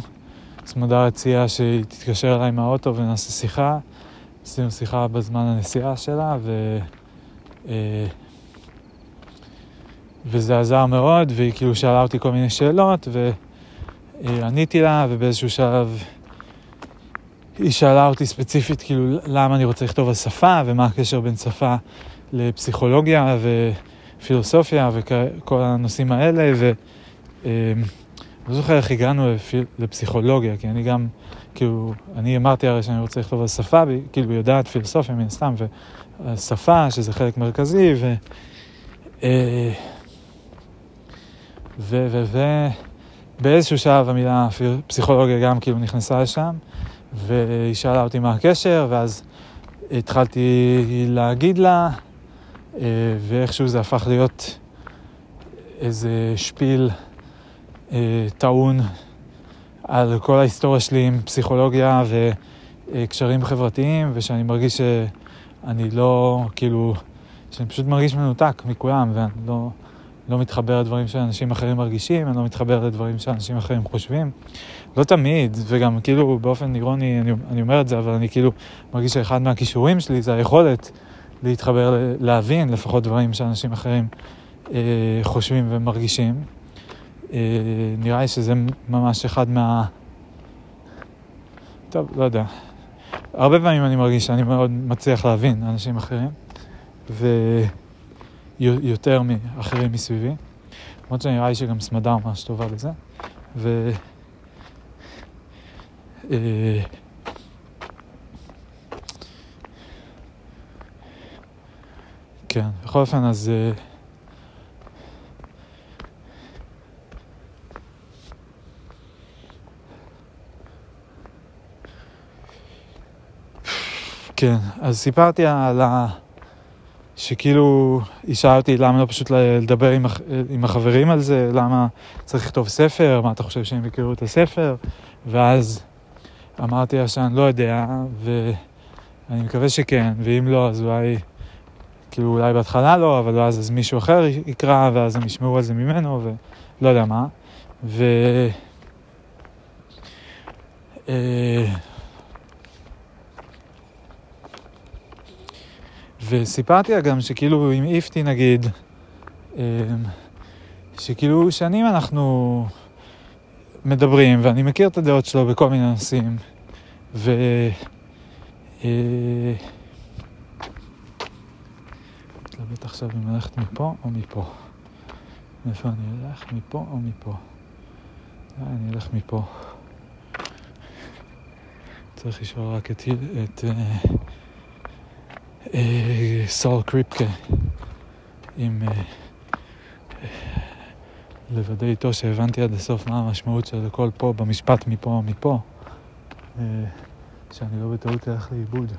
סמדר הציעה שהיא תתקשר אליי מהאוטו ונעשה שיחה. עשינו שיחה בזמן הנסיעה שלה, ו... אה, וזה עזר מאוד, והיא כאילו שאלה אותי כל מיני שאלות, ועניתי לה, ובאיזשהו שלב היא שאלה אותי ספציפית, כאילו, למה אני רוצה לכתוב על שפה, ומה הקשר בין שפה לפסיכולוגיה ופילוסופיה וכל הנושאים האלה, ואני אמ, לא זוכר איך הגענו לפסיכולוגיה, כי אני גם, כאילו, אני אמרתי הרי שאני רוצה לכתוב על שפה, כאילו יודעת פילוסופיה מן הסתם, ושפה, שזה חלק מרכזי, ו... אה, ו... ו... ו... באיזשהו שלב המילה פסיכולוגיה גם כאילו נכנסה לשם, והיא שאלה אותי מה הקשר, ואז התחלתי להגיד לה, ואיכשהו זה הפך להיות איזה שפיל אה, טעון על כל ההיסטוריה שלי עם פסיכולוגיה וקשרים חברתיים, ושאני מרגיש שאני לא, כאילו, שאני פשוט מרגיש מנותק מכולם, ואני לא, לא מתחבר לדברים שאנשים אחרים מרגישים, אני לא מתחבר לדברים שאנשים אחרים חושבים. לא תמיד, וגם כאילו באופן אירוני, אני, אני אומר את זה, אבל אני כאילו מרגיש שאחד מהכישורים שלי זה היכולת להתחבר, להבין לפחות דברים שאנשים אחרים אה, חושבים ומרגישים. אה, נראה לי שזה ממש אחד מה... טוב, לא יודע. הרבה פעמים אני מרגיש שאני מאוד מצליח להבין אנשים אחרים, ויותר מאחרים מסביבי. למרות שנראה לי שגם סמדה ממש טובה לזה. ו... אה, כן, בכל אופן, אז... אה, כן, אז סיפרתי על ה... שכאילו היא שאלה אותי למה לא פשוט לדבר עם, הח... עם החברים על זה, למה צריך לכתוב ספר, מה אתה חושב שהם יכירו את הספר, ואז אמרתי לה שאני לא יודע, ואני מקווה שכן, ואם לא, אז אולי, כאילו אולי בהתחלה לא, אבל אז, אז מישהו אחר יקרא, ואז הם ישמעו על זה ממנו, ולא יודע מה. ו... אה, וסיפרתי לה גם שכאילו עם איפתי נגיד, אמ, שכאילו שנים אנחנו מדברים, ואני מכיר את הדעות שלו בכל מיני נושאים, ו... אה, מתלבט עכשיו אם ללכת מפה או מפה. מאיפה אני אלך? מפה או מפה? אה, אני אלך מפה. צריך לשאול רק את... את אה, סול קריפקה עם אה, לוודא איתו שהבנתי עד הסוף מה המשמעות של הכל פה במשפט מפה או מפה אה, שאני לא בטעות אלך לאיבוד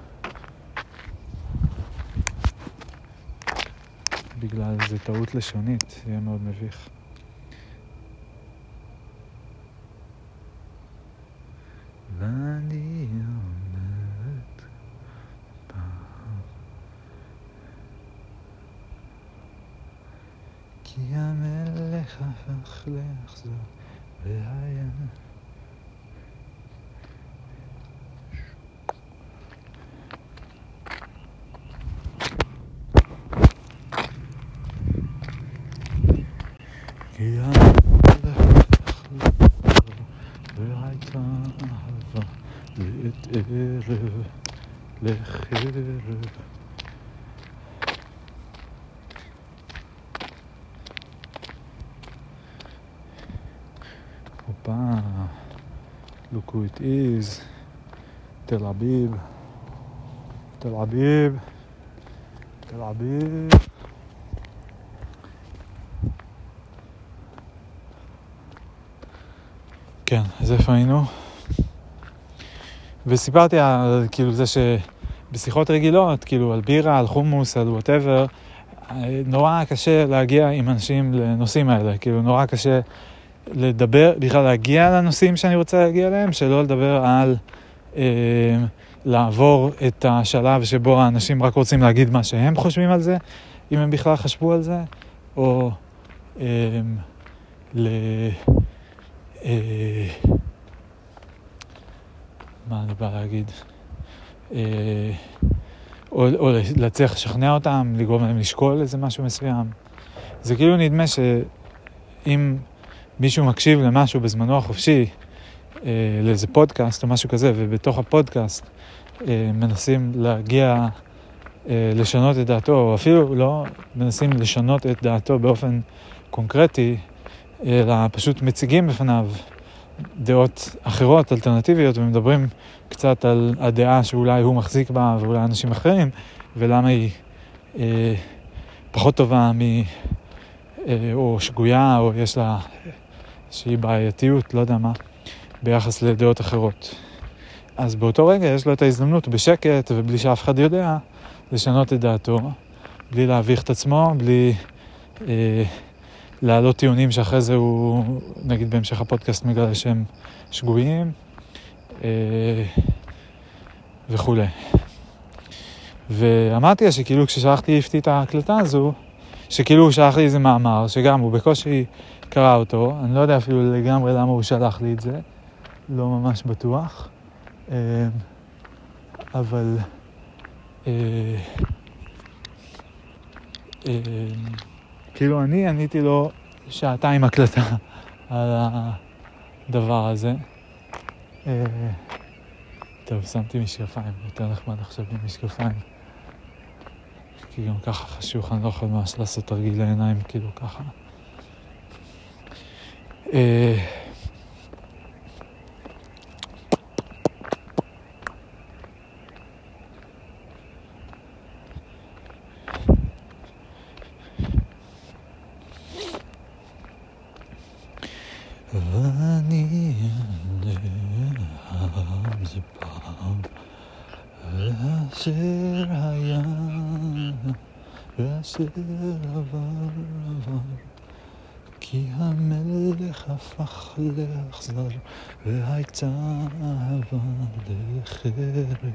בגלל איזה טעות לשונית, זה יהיה מאוד מביך. ואני כי המלך הפך לאכזר והיה כי המלך הפך לאכזר והייתה אהבה לעת ערב לחרב Opa, look who it is. Tel Aviv. Tel Aviv. תל אביב. כן, אז איפה היינו? וסיפרתי על כאילו זה שבשיחות רגילות, כאילו על בירה, על חומוס, על וואטאבר, נורא קשה להגיע עם אנשים לנושאים האלה, כאילו נורא קשה לדבר, בכלל להגיע לנושאים שאני רוצה להגיע אליהם, שלא לדבר על אה, לעבור את השלב שבו האנשים רק רוצים להגיד מה שהם חושבים על זה, אם הם בכלל חשבו על זה, או אה, ל... אה, מה אני בא להגיד? אה, או, או להצליח לשכנע אותם, לגרום להם לשקול איזה משהו מסוים. זה כאילו נדמה שאם מישהו מקשיב למשהו בזמנו החופשי, אה, לאיזה פודקאסט או משהו כזה, ובתוך הפודקאסט אה, מנסים להגיע, אה, לשנות את דעתו, או אפילו לא מנסים לשנות את דעתו באופן קונקרטי, אלא פשוט מציגים בפניו דעות אחרות, אלטרנטיביות, ומדברים קצת על הדעה שאולי הוא מחזיק בה ואולי אנשים אחרים, ולמה היא אה, פחות טובה מ... אה, או שגויה, או יש לה איזושהי בעייתיות, לא יודע מה, ביחס לדעות אחרות. אז באותו רגע יש לו את ההזדמנות בשקט ובלי שאף אחד יודע לשנות את דעתו, בלי להביך את עצמו, בלי אה, להעלות טיעונים שאחרי זה הוא, נגיד בהמשך הפודקאסט מגלה שהם שגויים אה, וכולי. ואמרתי לה שכאילו כששלחתי איפתי את ההקלטה הזו, שכאילו הוא שלח לי איזה מאמר, שגם הוא בקושי קרא אותו, אני לא יודע אפילו לגמרי למה הוא שלח לי את זה, לא ממש בטוח, אה, אבל אה, כאילו אני עניתי לו שעתיים הקלטה על הדבר הזה. אה, טוב, שמתי משקפיים, יותר נחמד עכשיו עם משקפיים. כי גם ככה חשוך, אני לא יכול ממש לעשות תרגיל לעיניים, כאילו ככה. אה, ואני אעלה זה פעם, ואשר היה, ואשר עבר עבר, כי המלך הפך לאכזר, והייתה אהבה לחרב.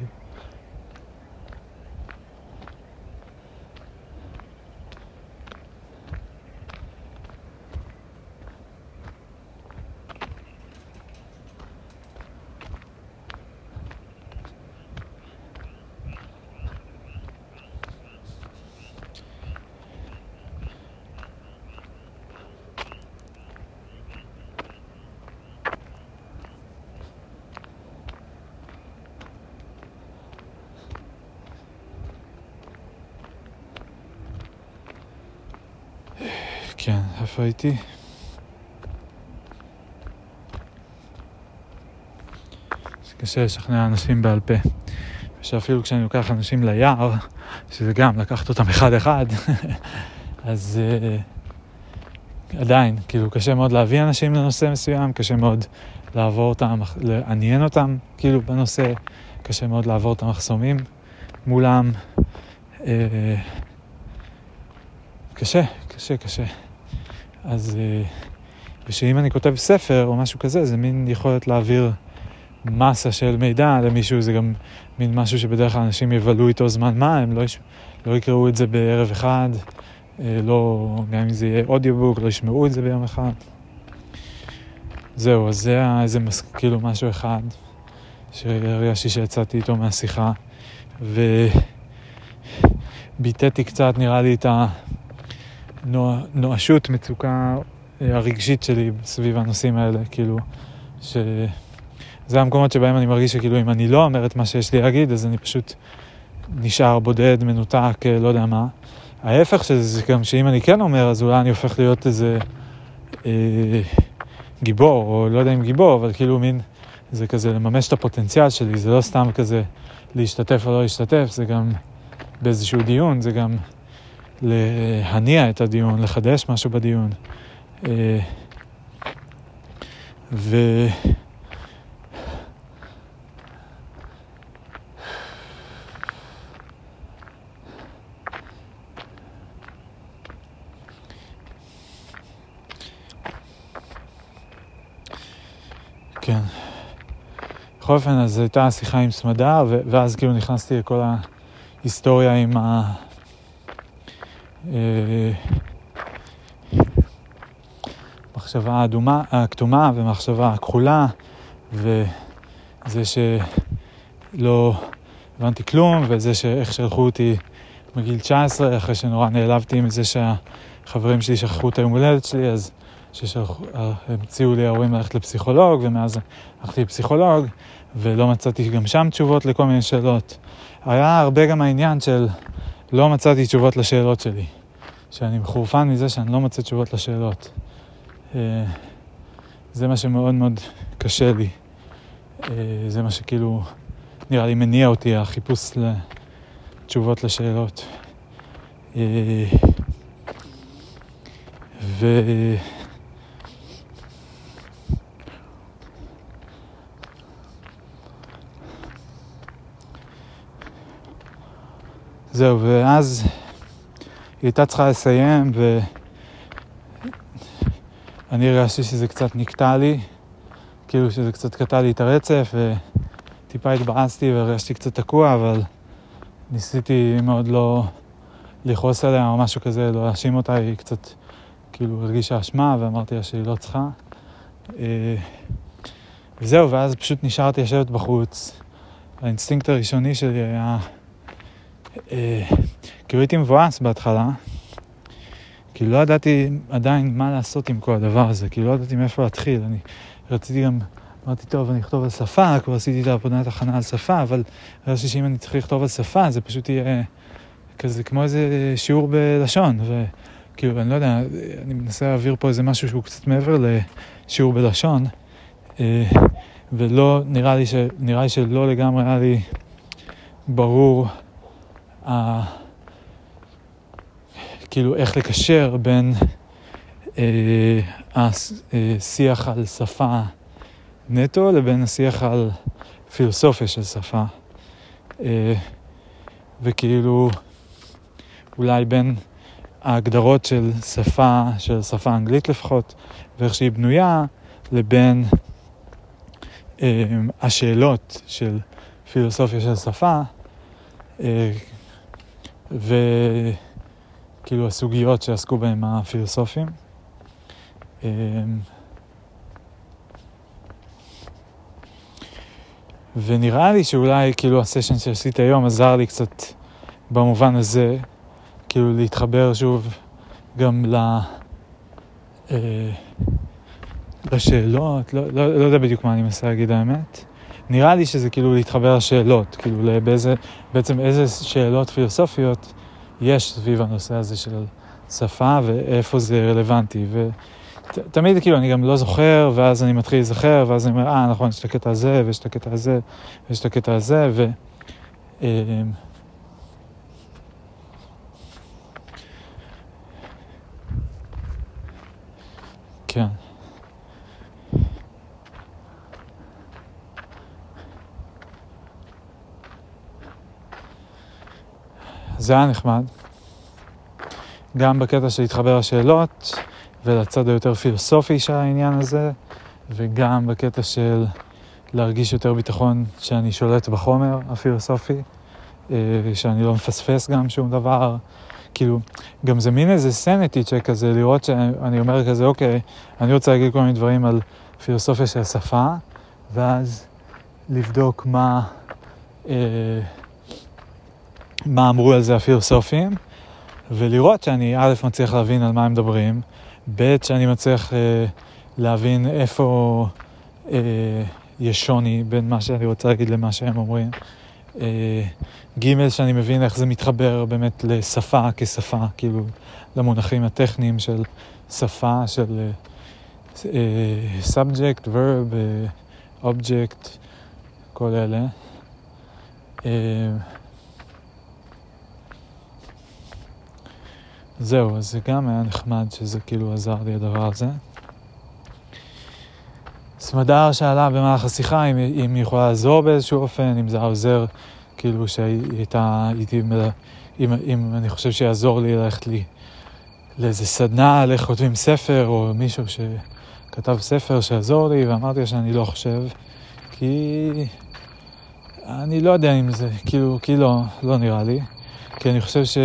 כן, איפה הייתי? זה קשה לשכנע אנשים בעל פה. ושאפילו כשאני לוקח אנשים ליער, שזה גם לקחת אותם אחד-אחד, *laughs* אז uh, עדיין, כאילו, קשה מאוד להביא אנשים לנושא מסוים, קשה מאוד לעבור אותם, לעניין אותם, כאילו, בנושא, קשה מאוד לעבור את המחסומים מולם. Uh, קשה, קשה, קשה. אז, אה, ושאם אני כותב ספר או משהו כזה, זה מין יכולת להעביר מסה של מידע למישהו, זה גם מין משהו שבדרך כלל אנשים יבלו איתו זמן מה, הם לא, יש, לא יקראו את זה בערב אחד, אה, לא, גם אם זה יהיה אודיובוק, לא ישמעו את זה ביום אחד. זהו, אז זה היה איזה מס, כאילו משהו אחד שהרגשתי שיצאתי איתו מהשיחה, וביטאתי קצת, נראה לי, את ה... נואשות, מצוקה אה, הרגשית שלי סביב הנושאים האלה, כאילו, שזה המקומות שבהם אני מרגיש שכאילו אם אני לא אומר את מה שיש לי להגיד, אז אני פשוט נשאר בודד, מנותק, אה, לא יודע מה. ההפך של זה, זה גם שאם אני כן אומר, אז אולי אני הופך להיות איזה אה, גיבור, או לא יודע אם גיבור, אבל כאילו מין, זה כזה לממש את הפוטנציאל שלי, זה לא סתם כזה להשתתף או לא להשתתף, זה גם באיזשהו דיון, זה גם להניע את הדיון, לחדש משהו בדיון. אה, ו... כן. בכל אופן, אז הייתה שיחה עם סמדר, ואז כאילו נכנסתי לכל ההיסטוריה עם ה... מחשבה האדומה, הכתומה ומחשבה הכחולה, וזה שלא הבנתי כלום, וזה שאיך שלחו אותי בגיל 19, אחרי שנורא נעלבתי מזה שהחברים שלי שכחו את היום הולדת שלי, אז שהמציאו לי ההורים ללכת לפסיכולוג, ומאז הלכתי לפסיכולוג, ולא מצאתי גם שם תשובות לכל מיני שאלות. היה הרבה גם העניין של לא מצאתי תשובות לשאלות שלי. שאני מחורפן מזה שאני לא מוצא תשובות לשאלות. אה, זה מה שמאוד מאוד קשה לי. אה, זה מה שכאילו נראה לי מניע אותי, החיפוש לתשובות לשאלות. אה, ו... זהו, ואז היא הייתה צריכה לסיים, ואני הרגשתי שזה קצת נקטע לי, כאילו שזה קצת קטע לי את הרצף, וטיפה התבאסתי והרגשתי קצת תקוע, אבל ניסיתי מאוד לא לכעוס עליה או משהו כזה, לא להאשים אותה, היא קצת כאילו הרגישה אשמה, ואמרתי לה שהיא לא צריכה. אה, וזהו, ואז פשוט נשארתי לשבת בחוץ. האינסטינקט הראשוני שלי היה... אה, כאילו הייתי מבואס בהתחלה, כאילו לא ידעתי עדיין מה לעשות עם כל הדבר הזה, כאילו לא ידעתי מאיפה להתחיל. אני רציתי גם, אמרתי, טוב, אני אכתוב על שפה, כבר עשיתי את העבודת הכנה על שפה, אבל הרגשתי שאם אני צריך לכתוב על שפה, זה פשוט יהיה כזה כמו איזה שיעור בלשון. וכאילו, אני לא יודע, אני מנסה להעביר פה איזה משהו שהוא קצת מעבר לשיעור בלשון, אה, ולא, נראה לי, ש, נראה לי שלא לגמרי היה לי ברור. ה... כאילו איך לקשר בין אה, השיח על שפה נטו לבין השיח על פילוסופיה של שפה. אה, וכאילו אולי בין ההגדרות של שפה, של שפה אנגלית לפחות, ואיך שהיא בנויה, לבין אה, השאלות של פילוסופיה של שפה, אה, וכאילו הסוגיות שעסקו בהן הפילוסופים. אה, ונראה לי שאולי כאילו הסשן שעשית היום עזר לי קצת במובן הזה, כאילו להתחבר שוב גם ל... אה, לשאלות, לא, לא, לא יודע בדיוק מה אני מנסה להגיד האמת. נראה לי שזה כאילו להתחבר לשאלות, כאילו באיזה, בעצם איזה שאלות פילוסופיות יש סביב הנושא הזה של שפה ואיפה זה רלוונטי. ותמיד כאילו אני גם לא זוכר, ואז אני מתחיל להיזכר, ואז אני אומר, אה, נכון, יש את הקטע הזה, ויש את הקטע הזה, ויש את הקטע הזה, ו... אמ, כן. זה היה נחמד. גם בקטע של להתחבר לשאלות ולצד היותר פילוסופי של העניין הזה, וגם בקטע של להרגיש יותר ביטחון שאני שולט בחומר הפילוסופי, אה, שאני לא מפספס גם שום דבר. כאילו, גם זה מין איזה סנטי צ'ק כזה, לראות שאני אומר כזה, אוקיי, אני רוצה להגיד כל מיני דברים על פילוסופיה של שפה, ואז לבדוק מה... אה, מה אמרו על זה הפילוסופים, ולראות שאני א', מצליח להבין על מה הם מדברים, ב', שאני מצליח אה, להבין איפה אה, יש שוני בין מה שאני רוצה להגיד למה שהם אומרים. אה, ג', שאני מבין איך זה מתחבר באמת לשפה כשפה, כאילו למונחים הטכניים של שפה, של אה, subject, verb, אה, object, כל אלה. אה, זהו, אז זה גם היה נחמד שזה כאילו עזר לי הדבר הזה. סמדר שאלה במהלך השיחה אם, אם היא יכולה לעזור באיזשהו אופן, אם זה היה עוזר, כאילו שהייתה, הייתי, אם, אם אני חושב שיעזור לי ללכת לי לאיזה סדנה על איך כותבים ספר, או מישהו שכתב ספר שיעזור לי, ואמרתי שאני לא חושב, כי אני לא יודע אם זה, כאילו, כאילו, לא, לא נראה לי, כי אני חושב ש...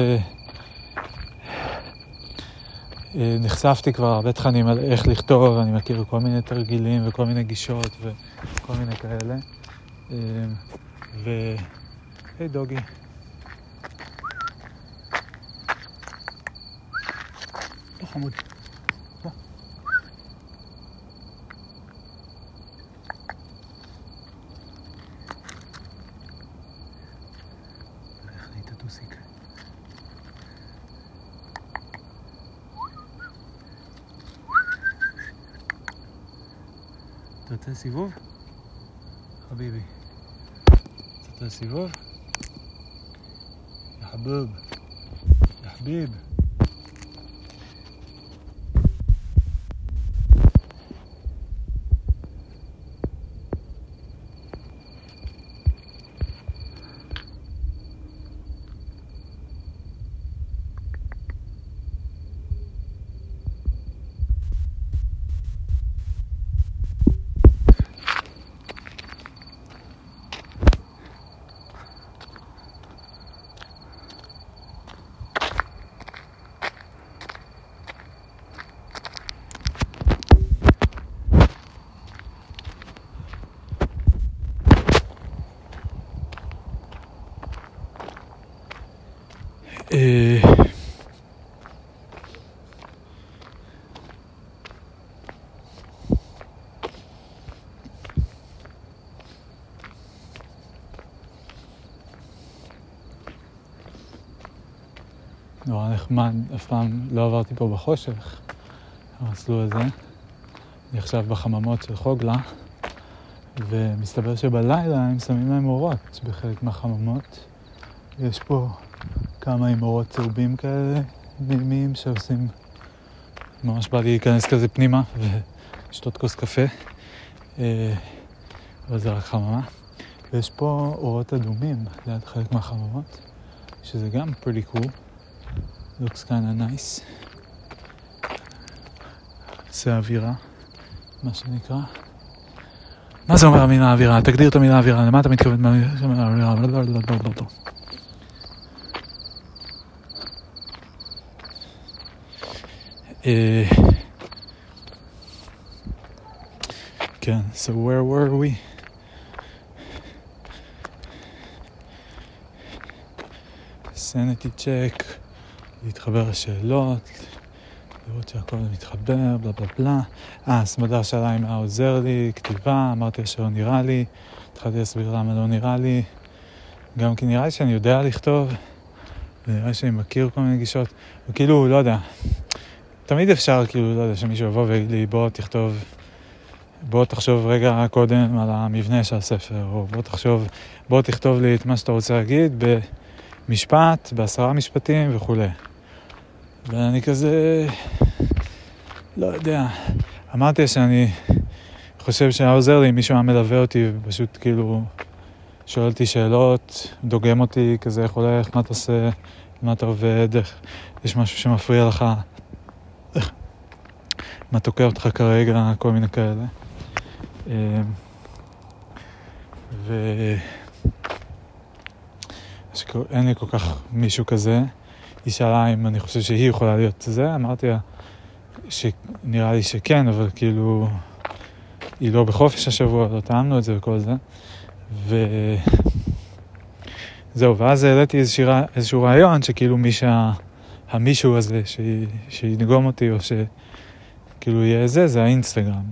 אה, נחשפתי כבר הרבה תכנים על איך לכתוב, אני מכיר כל מיני תרגילים וכל מיני גישות וכל מיני כאלה. אה, ו... היי דוגי. לא تعطيها سيفوف. حبيبي. تعطيها سيفوف. يا حبيب. يا حبيب. Øh, נורא נחמד, אף פעם לא עברתי פה בחושך, המסלול הזה. אני עכשיו בחממות של חוגלה, ומסתבר שבלילה הם שמים להם אורות בחלק מהחממות. יש פה כמה עם אורות צהובים כאלה, נעימים, שעושים... ממש בא לי להיכנס כזה פנימה ולשתות כוס קפה, אה, אבל זה רק חממה. ויש פה אורות אדומים ליד חלק מהחממות, שזה גם pretty cool. looks kind nice. זה אווירה, מה שנקרא. מה זה אומר המילה אווירה? תגדיר את המילה אווירה, למה אתה מתכוון אווירה? כן, so where were we? sanity check, להתחבר לשאלות, לראות שהכל מתחבר, בלה בלה בלה. אה, סמדר שאלה אם היה עוזר לי, כתיבה, אמרתי שלא נראה לי, התחלתי להסביר למה לא נראה לי. גם כי נראה לי שאני יודע לכתוב, ונראה שאני מכיר כל מיני גישות, וכאילו, לא יודע, תמיד אפשר, כאילו, לא יודע, שמישהו יבוא ויגיד לי, בוא תכתוב, בוא תחשוב רגע קודם על המבנה של הספר, או בוא תחשוב, בוא תכתוב לי את מה שאתה רוצה להגיד במשפט, בעשרה משפטים וכולי. ואני כזה, לא יודע, אמרתי שאני חושב שהיה עוזר לי אם מישהו היה מלווה אותי ופשוט כאילו שואל אותי שאלות, דוגם אותי, כזה איך הולך, מה אתה עושה, מה אתה עובד, איך, יש משהו שמפריע לך, מה תוקע אותך כרגע, כל מיני כאלה. אמ, ו... אין לי כל כך מישהו כזה. היא שאלה אם אני חושב שהיא יכולה להיות זה, אמרתי לה שנראה לי שכן, אבל כאילו היא לא בחופש השבוע, לא טעמנו את זה וכל זה. וזהו, ואז העליתי איזשהו, רעיון שכאילו מי שה... המישהו הזה ש... שידגום אותי או שכאילו יהיה זה, זה האינסטגרם.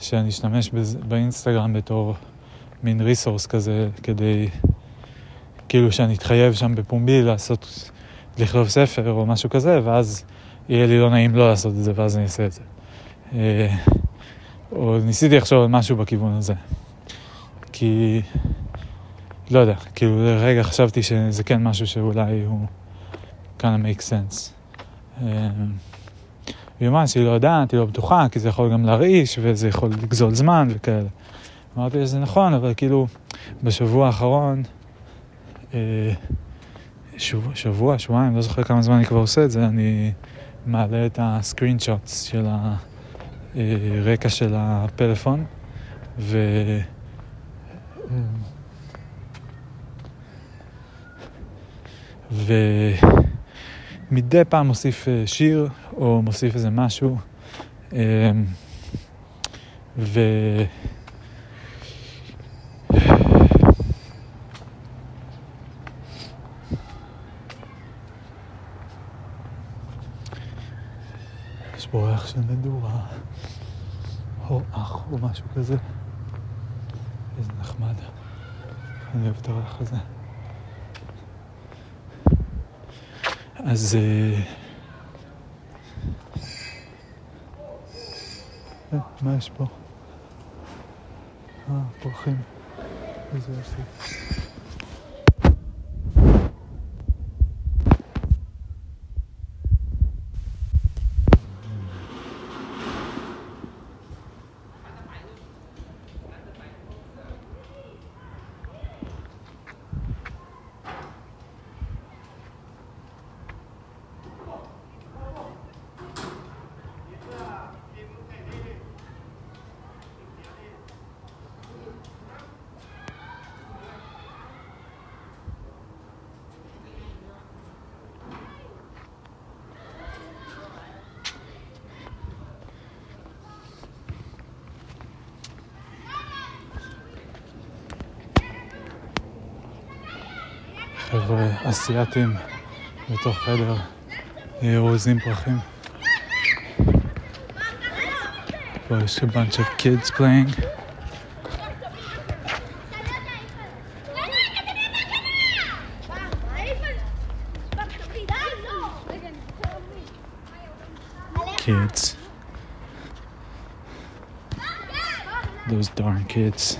שאני אשתמש. באינסטגרם בתור מין ריסורס כזה כדי כאילו שאני אתחייב שם בפומבי לעשות לכתוב ספר או משהו כזה, ואז יהיה לי לא נעים לא לעשות את זה, ואז אני אעשה את זה. אה, או ניסיתי לחשוב על משהו בכיוון הזה. כי, לא יודע, כאילו לרגע חשבתי שזה כן משהו שאולי הוא kind of make sense. אה, אמרה שהיא לא יודעת, היא לא בטוחה, כי זה יכול גם להרעיש, וזה יכול לגזול זמן וכאלה. אמרתי שזה נכון, אבל כאילו, בשבוע האחרון, אה, שבוע, שבוע, שבועיים, לא זוכר כמה זמן אני כבר עושה את זה, אני מעלה את הסקרין שוטס של הרקע של הפלאפון, ו... ומדי פעם מוסיף אה, שיר או מוסיף איזה משהו. אה, ו... פה ריח של מדורה, או אח או משהו כזה. איזה נחמד. אני אוהב את הריח הזה. אז... אה, אה, מה יש פה? אה, פרחים. איזה יופי. אסיאתים בתוך חדר אורזים פרחים. פה יש a bunch of kids playing. Kids. Those darn kids.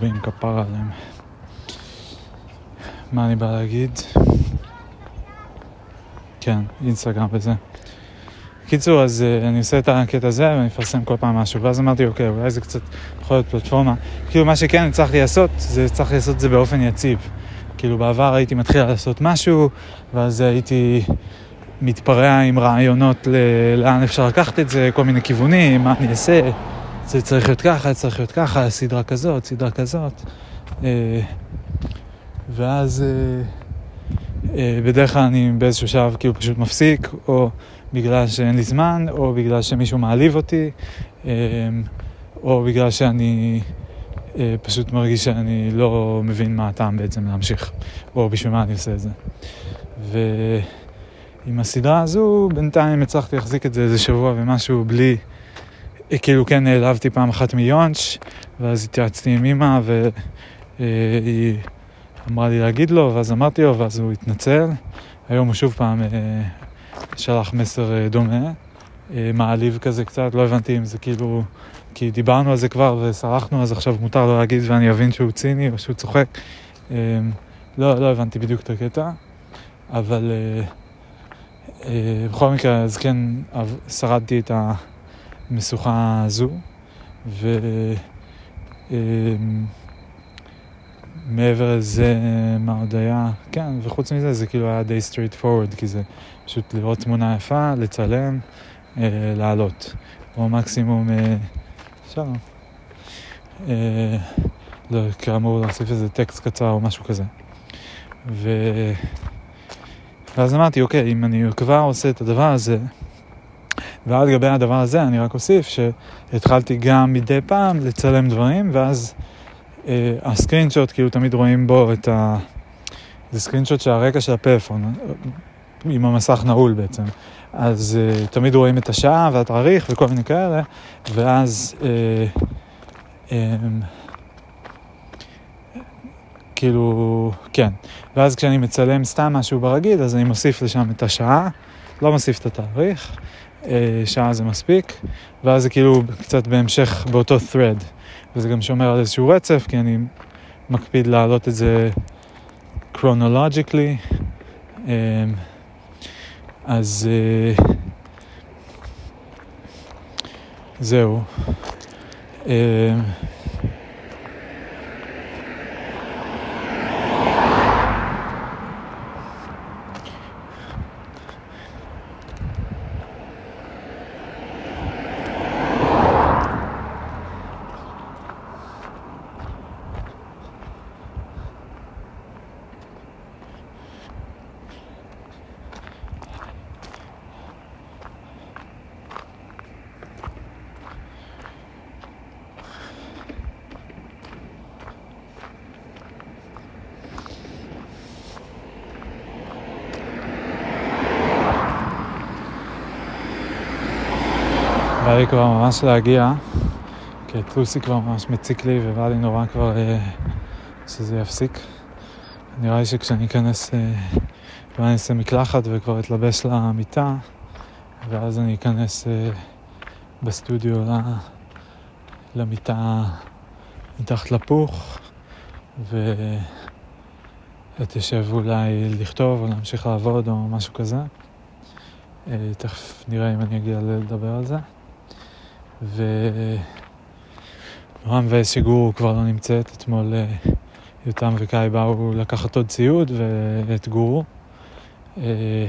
שעוברים כפרה עליהם. מה אני בא להגיד? כן, אינסטגרם וזה. קיצור, אז uh, אני עושה את הקטע הזה ואני מפרסם כל פעם משהו, ואז אמרתי, אוקיי, אולי זה קצת יכול להיות פלטפורמה. כאילו, מה שכן הצלחתי לעשות, זה צריך לעשות את זה באופן יציב. כאילו, בעבר הייתי מתחיל לעשות משהו, ואז הייתי מתפרע עם רעיונות ל- לאן אפשר לקחת את זה, כל מיני כיוונים, מה אני אעשה, זה צריך להיות ככה, צריך להיות ככה, סדרה כזאת, סדרה כזאת. אה, ואז אה, אה, בדרך כלל אני באיזשהו שלב כאילו פשוט מפסיק, או בגלל שאין לי זמן, או בגלל שמישהו מעליב אותי, או בגלל שאני פשוט מרגיש שאני לא מבין מה הטעם בעצם להמשיך, או בשביל מה אני עושה את זה. ועם הסדרה הזו, בינתיים הצלחתי להחזיק את זה איזה שבוע ומשהו בלי... כאילו כן נעלבתי פעם אחת מיונץ', ואז התייעצתי עם אמא, והיא אמרה לי להגיד לו, ואז אמרתי לו, ואז הוא התנצל. היום הוא שוב פעם אה, שלח מסר אה, דומה, אה, מעליב כזה קצת, לא הבנתי אם זה כאילו, כי דיברנו על זה כבר וסלחנו, אז עכשיו מותר לו להגיד ואני אבין שהוא ציני או שהוא צוחק. לא, לא הבנתי בדיוק את הקטע, אבל בכל מקרה, אז כן, שרדתי את ה... המשוכה הזו, ומעבר לזה, מה עוד היה? כן, וחוץ מזה זה כאילו היה די straight forward, כי זה פשוט לראות תמונה יפה, לצלם, אה, לעלות. או מקסימום, אה, שלום. אה, לא, כאמור להוסיף איזה טקסט קצר או משהו כזה. ו... ואז אמרתי, אוקיי, אם אני כבר עושה את הדבר הזה, ועל גבי הדבר הזה אני רק אוסיף שהתחלתי גם מדי פעם לצלם דברים, ואז אה, הסקרין כאילו תמיד רואים בו את ה... זה סקרין של הרקע של הפלאפון, עם המסך נעול בעצם. אז אה, תמיד רואים את השעה והתאריך וכל מיני כאלה, ואז... אה, אה, כאילו, כן. ואז כשאני מצלם סתם משהו ברגיל, אז אני מוסיף לשם את השעה, לא מוסיף את התאריך, שעה זה מספיק, ואז זה כאילו קצת בהמשך באותו thread, וזה גם שומר על איזשהו רצף, כי אני מקפיד להעלות את זה chronologically, אה, אז אה, זהו. בא לי כבר ממש להגיע, כי הטוסי כבר ממש מציק לי ובא לי נורא כבר אה, שזה יפסיק. נראה לי שכשאני אכנס, אה, אני אעשה מקלחת וכבר אתלבש למיטה, ואז אני אכנס אה, בסטודיו למיטה מתחת לפוך, ואתיישב אולי לכתוב או להמשיך לעבוד או משהו כזה. אה, תכף נראה אם אני אגיע לדבר על זה. מבאס שגור כבר לא נמצאת. אתמול אה, יותם וקאי באו לקחת עוד ציוד ואת גורו. אה,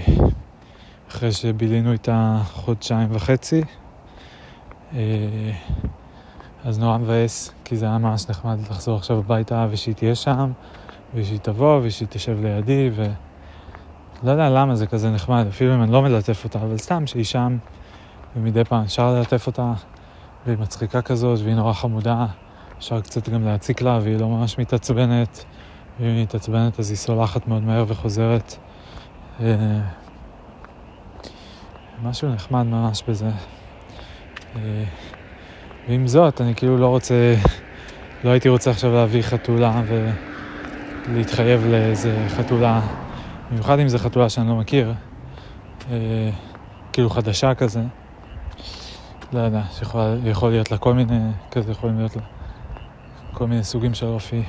אחרי שבילינו איתה חודשיים וחצי. אה, אז נורא מבאס, כי זה היה ממש נחמד לחזור עכשיו הביתה ושהיא תהיה שם, ושהיא תבוא ושהיא תשב לידי, ו... לא יודע למה זה כזה נחמד, אפילו אם אני לא מלטף אותה, אבל סתם שהיא שם, ומדי פעם אפשר ללטף אותה, והיא מצחיקה כזאת, והיא נורא חמודה. אפשר קצת גם להציק לה, והיא לא ממש מתעצבנת. ואם היא מתעצבנת אז היא סולחת מאוד מהר וחוזרת. אה, משהו נחמד ממש בזה. אה, ועם זאת, אני כאילו לא רוצה, לא הייתי רוצה עכשיו להביא חתולה ולהתחייב לאיזה חתולה במיוחד אם זו חתולה שאני לא מכיר, אה, כאילו חדשה כזה. לא יודע, שיכול להיות לה כל מיני, כזה יכולים להיות לה כל מיני סוגים של אופי.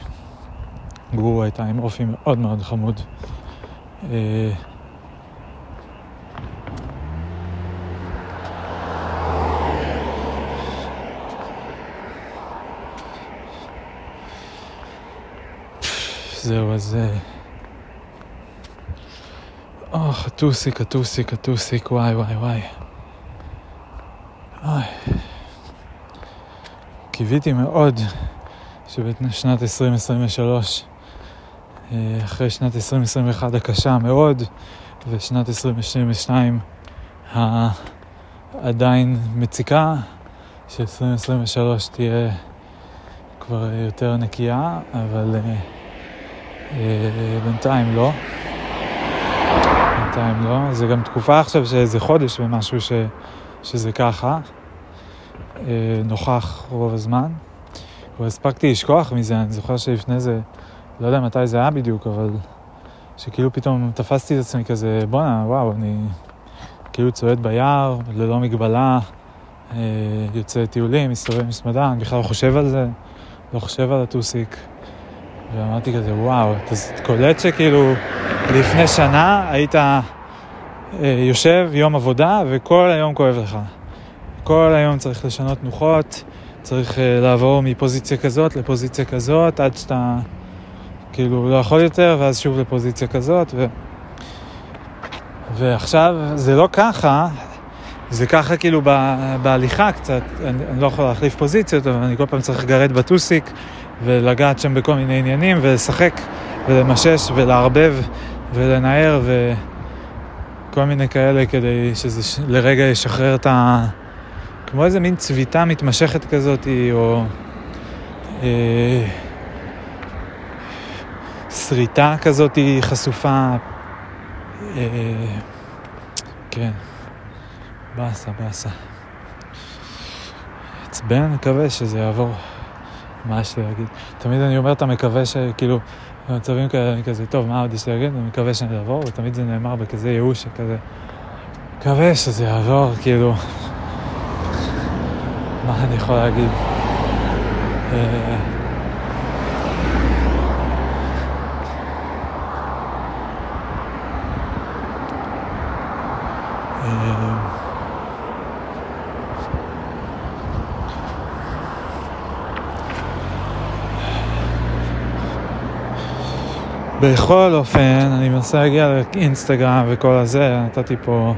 גורו הייתה עם אופי מאוד מאוד חמוד. אה, זהו, אז... או, חטוסיק, חטוסיק, חטוסיק, וואי, וואי, וואי. אוי. קיוויתי מאוד שבשנת 2023, אה, אחרי שנת 2021 הקשה מאוד, ושנת 2022 העדיין מציקה, ש-2023 תהיה כבר יותר נקייה, אבל uh, uh, בינתיים לא. בינתיים לא. זה גם תקופה עכשיו שאיזה חודש ומשהו ש, שזה ככה. אה, נוכח רוב הזמן. כבר הספקתי לשכוח מזה, אני זוכר שלפני זה, לא יודע מתי זה היה בדיוק, אבל שכאילו פתאום תפסתי את עצמי כזה, בואנה, וואו, אני כאילו צועד ביער, ללא מגבלה, אה, יוצא טיולים, מסתובב עם סמדה, אני בכלל לא חושב על זה, לא חושב על הטוסיק. ואמרתי כזה, וואו, אתה קולט שכאילו לפני שנה היית יושב יום עבודה וכל היום כואב לך. כל היום צריך לשנות תנוחות, צריך אה, לעבור מפוזיציה כזאת לפוזיציה כזאת, עד שאתה כאילו לא יכול יותר, ואז שוב לפוזיציה כזאת. ו... ועכשיו זה לא ככה, זה ככה כאילו בהליכה קצת, אני, אני לא יכול להחליף פוזיציות, אבל אני כל פעם צריך לגרד בטוסיק ולגעת שם בכל מיני עניינים ולשחק ולמשש ולערבב ולנער וכל מיני כאלה כדי שזה לרגע ישחרר את ה... כמו איזה מין צביטה מתמשכת כזאת, או אה, שריטה כזאת חשופה. אה, כן, באסה, באסה. עצבן, מקווה שזה יעבור. מה יש לי להגיד? תמיד אני אומר, אתה מקווה שכאילו, במצבים כאלה, אני כזה, טוב, מה עוד יש לי להגיד? אני מקווה שאני אעבור, ותמיד זה נאמר בכזה ייאוש, כזה, מקווה שזה יעבור, כאילו, מה אני יכול להגיד? אה, בכל אופן, אני מנסה להגיע לאינסטגרם וכל הזה, נתתי פה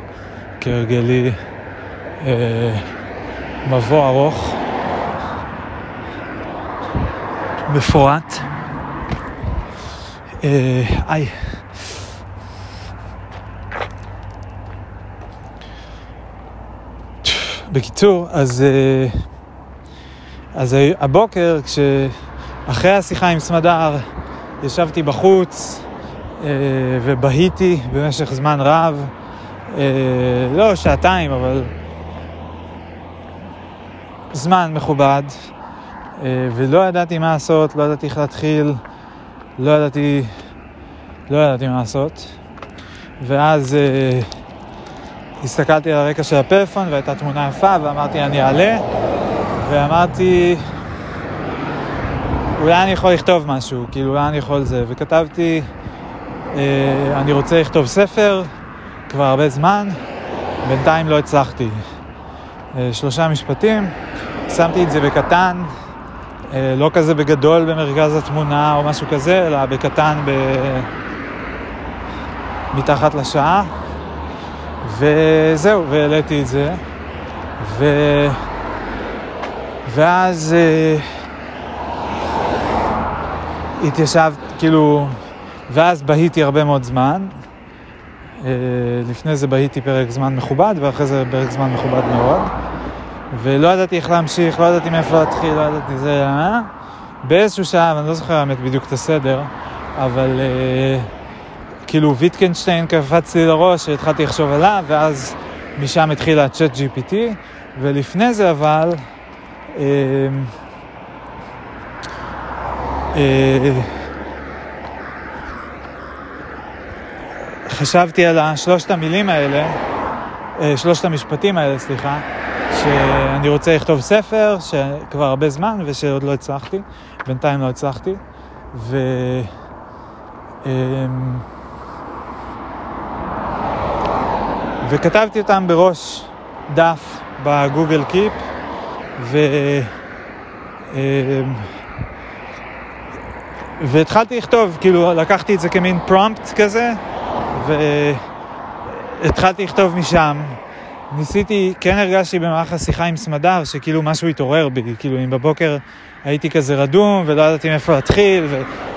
כהרגלי אה, מבוא ארוך, מפורט. אה, איי. בקיצור, אז, אה, אז הבוקר, כשאחרי השיחה עם סמדר, ישבתי בחוץ אה, ובהיתי במשך זמן רב, אה, לא שעתיים, אבל זמן מכובד, אה, ולא ידעתי מה לעשות, לא ידעתי איך להתחיל, לא ידעתי, לא ידעתי מה לעשות. ואז אה, הסתכלתי על הרקע של הפלאפון והייתה תמונה יפה ואמרתי אני אעלה. ואמרתי אולי אני יכול לכתוב משהו, כאילו אולי אני יכול זה, וכתבתי אה, אני רוצה לכתוב ספר כבר הרבה זמן, בינתיים לא הצלחתי. אה, שלושה משפטים, שמתי את זה בקטן, אה, לא כזה בגדול במרכז התמונה או משהו כזה, אלא בקטן ב... מתחת לשעה, וזהו, והעליתי את זה, ו... ואז אה, התיישבת, כאילו, ואז בהיתי הרבה מאוד זמן. אה, לפני זה בהיתי פרק זמן מכובד, ואחרי זה פרק זמן מכובד מאוד. ולא ידעתי איך להמשיך, לא ידעתי מאיפה להתחיל, לא ידעתי זה, אה? באיזשהו שעה, ואני לא זוכר האמת בדיוק את הסדר, אבל אה, כאילו ויטקנשטיין קפץ לי לראש, התחלתי לחשוב עליו, ואז משם התחיל הצ'אט GPT, ולפני זה אבל, אה, חשבתי על שלושת המילים האלה, אה, שלושת המשפטים האלה, סליחה, שאני רוצה לכתוב ספר, שכבר הרבה זמן ושעוד לא הצלחתי, בינתיים לא הצלחתי, ו... אמ, וכתבתי אותם בראש דף בגוגל קיפ, ו... והתחלתי לכתוב, כאילו לקחתי את זה כמין פרומפט כזה, והתחלתי לכתוב משם. ניסיתי, כן הרגשתי במהלך השיחה עם סמדר, שכאילו משהו התעורר בי, כאילו אם בבוקר הייתי כזה רדום ולא ידעתי מאיפה להתחיל,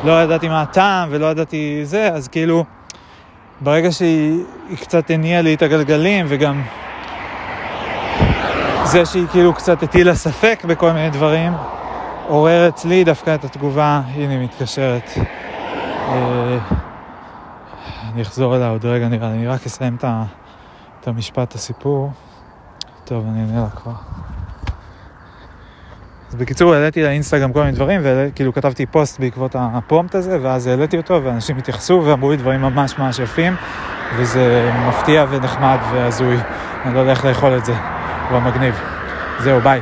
ולא ידעתי מה הטעם ולא ידעתי זה, אז כאילו ברגע שהיא קצת הניעה לי את הגלגלים וגם זה שהיא כאילו קצת הטילה ספק בכל מיני דברים, עורר אצלי דווקא את התגובה, הנה היא מתקשרת. אה, אני אחזור אליה עוד רגע נראה לי, אני רק אסיים את המשפט, הסיפור. טוב, אני אענה לה כבר. אז בקיצור, העליתי לאינסטגרם כל מיני דברים, וכאילו כתבתי פוסט בעקבות הפרומפט הזה, ואז העליתי אותו, ואנשים התייחסו ואמרו לי דברים ממש ממש יפים, וזה מפתיע ונחמד והזוי. אני לא יודע איך לאכול את זה, אבל מגניב. זהו, ביי.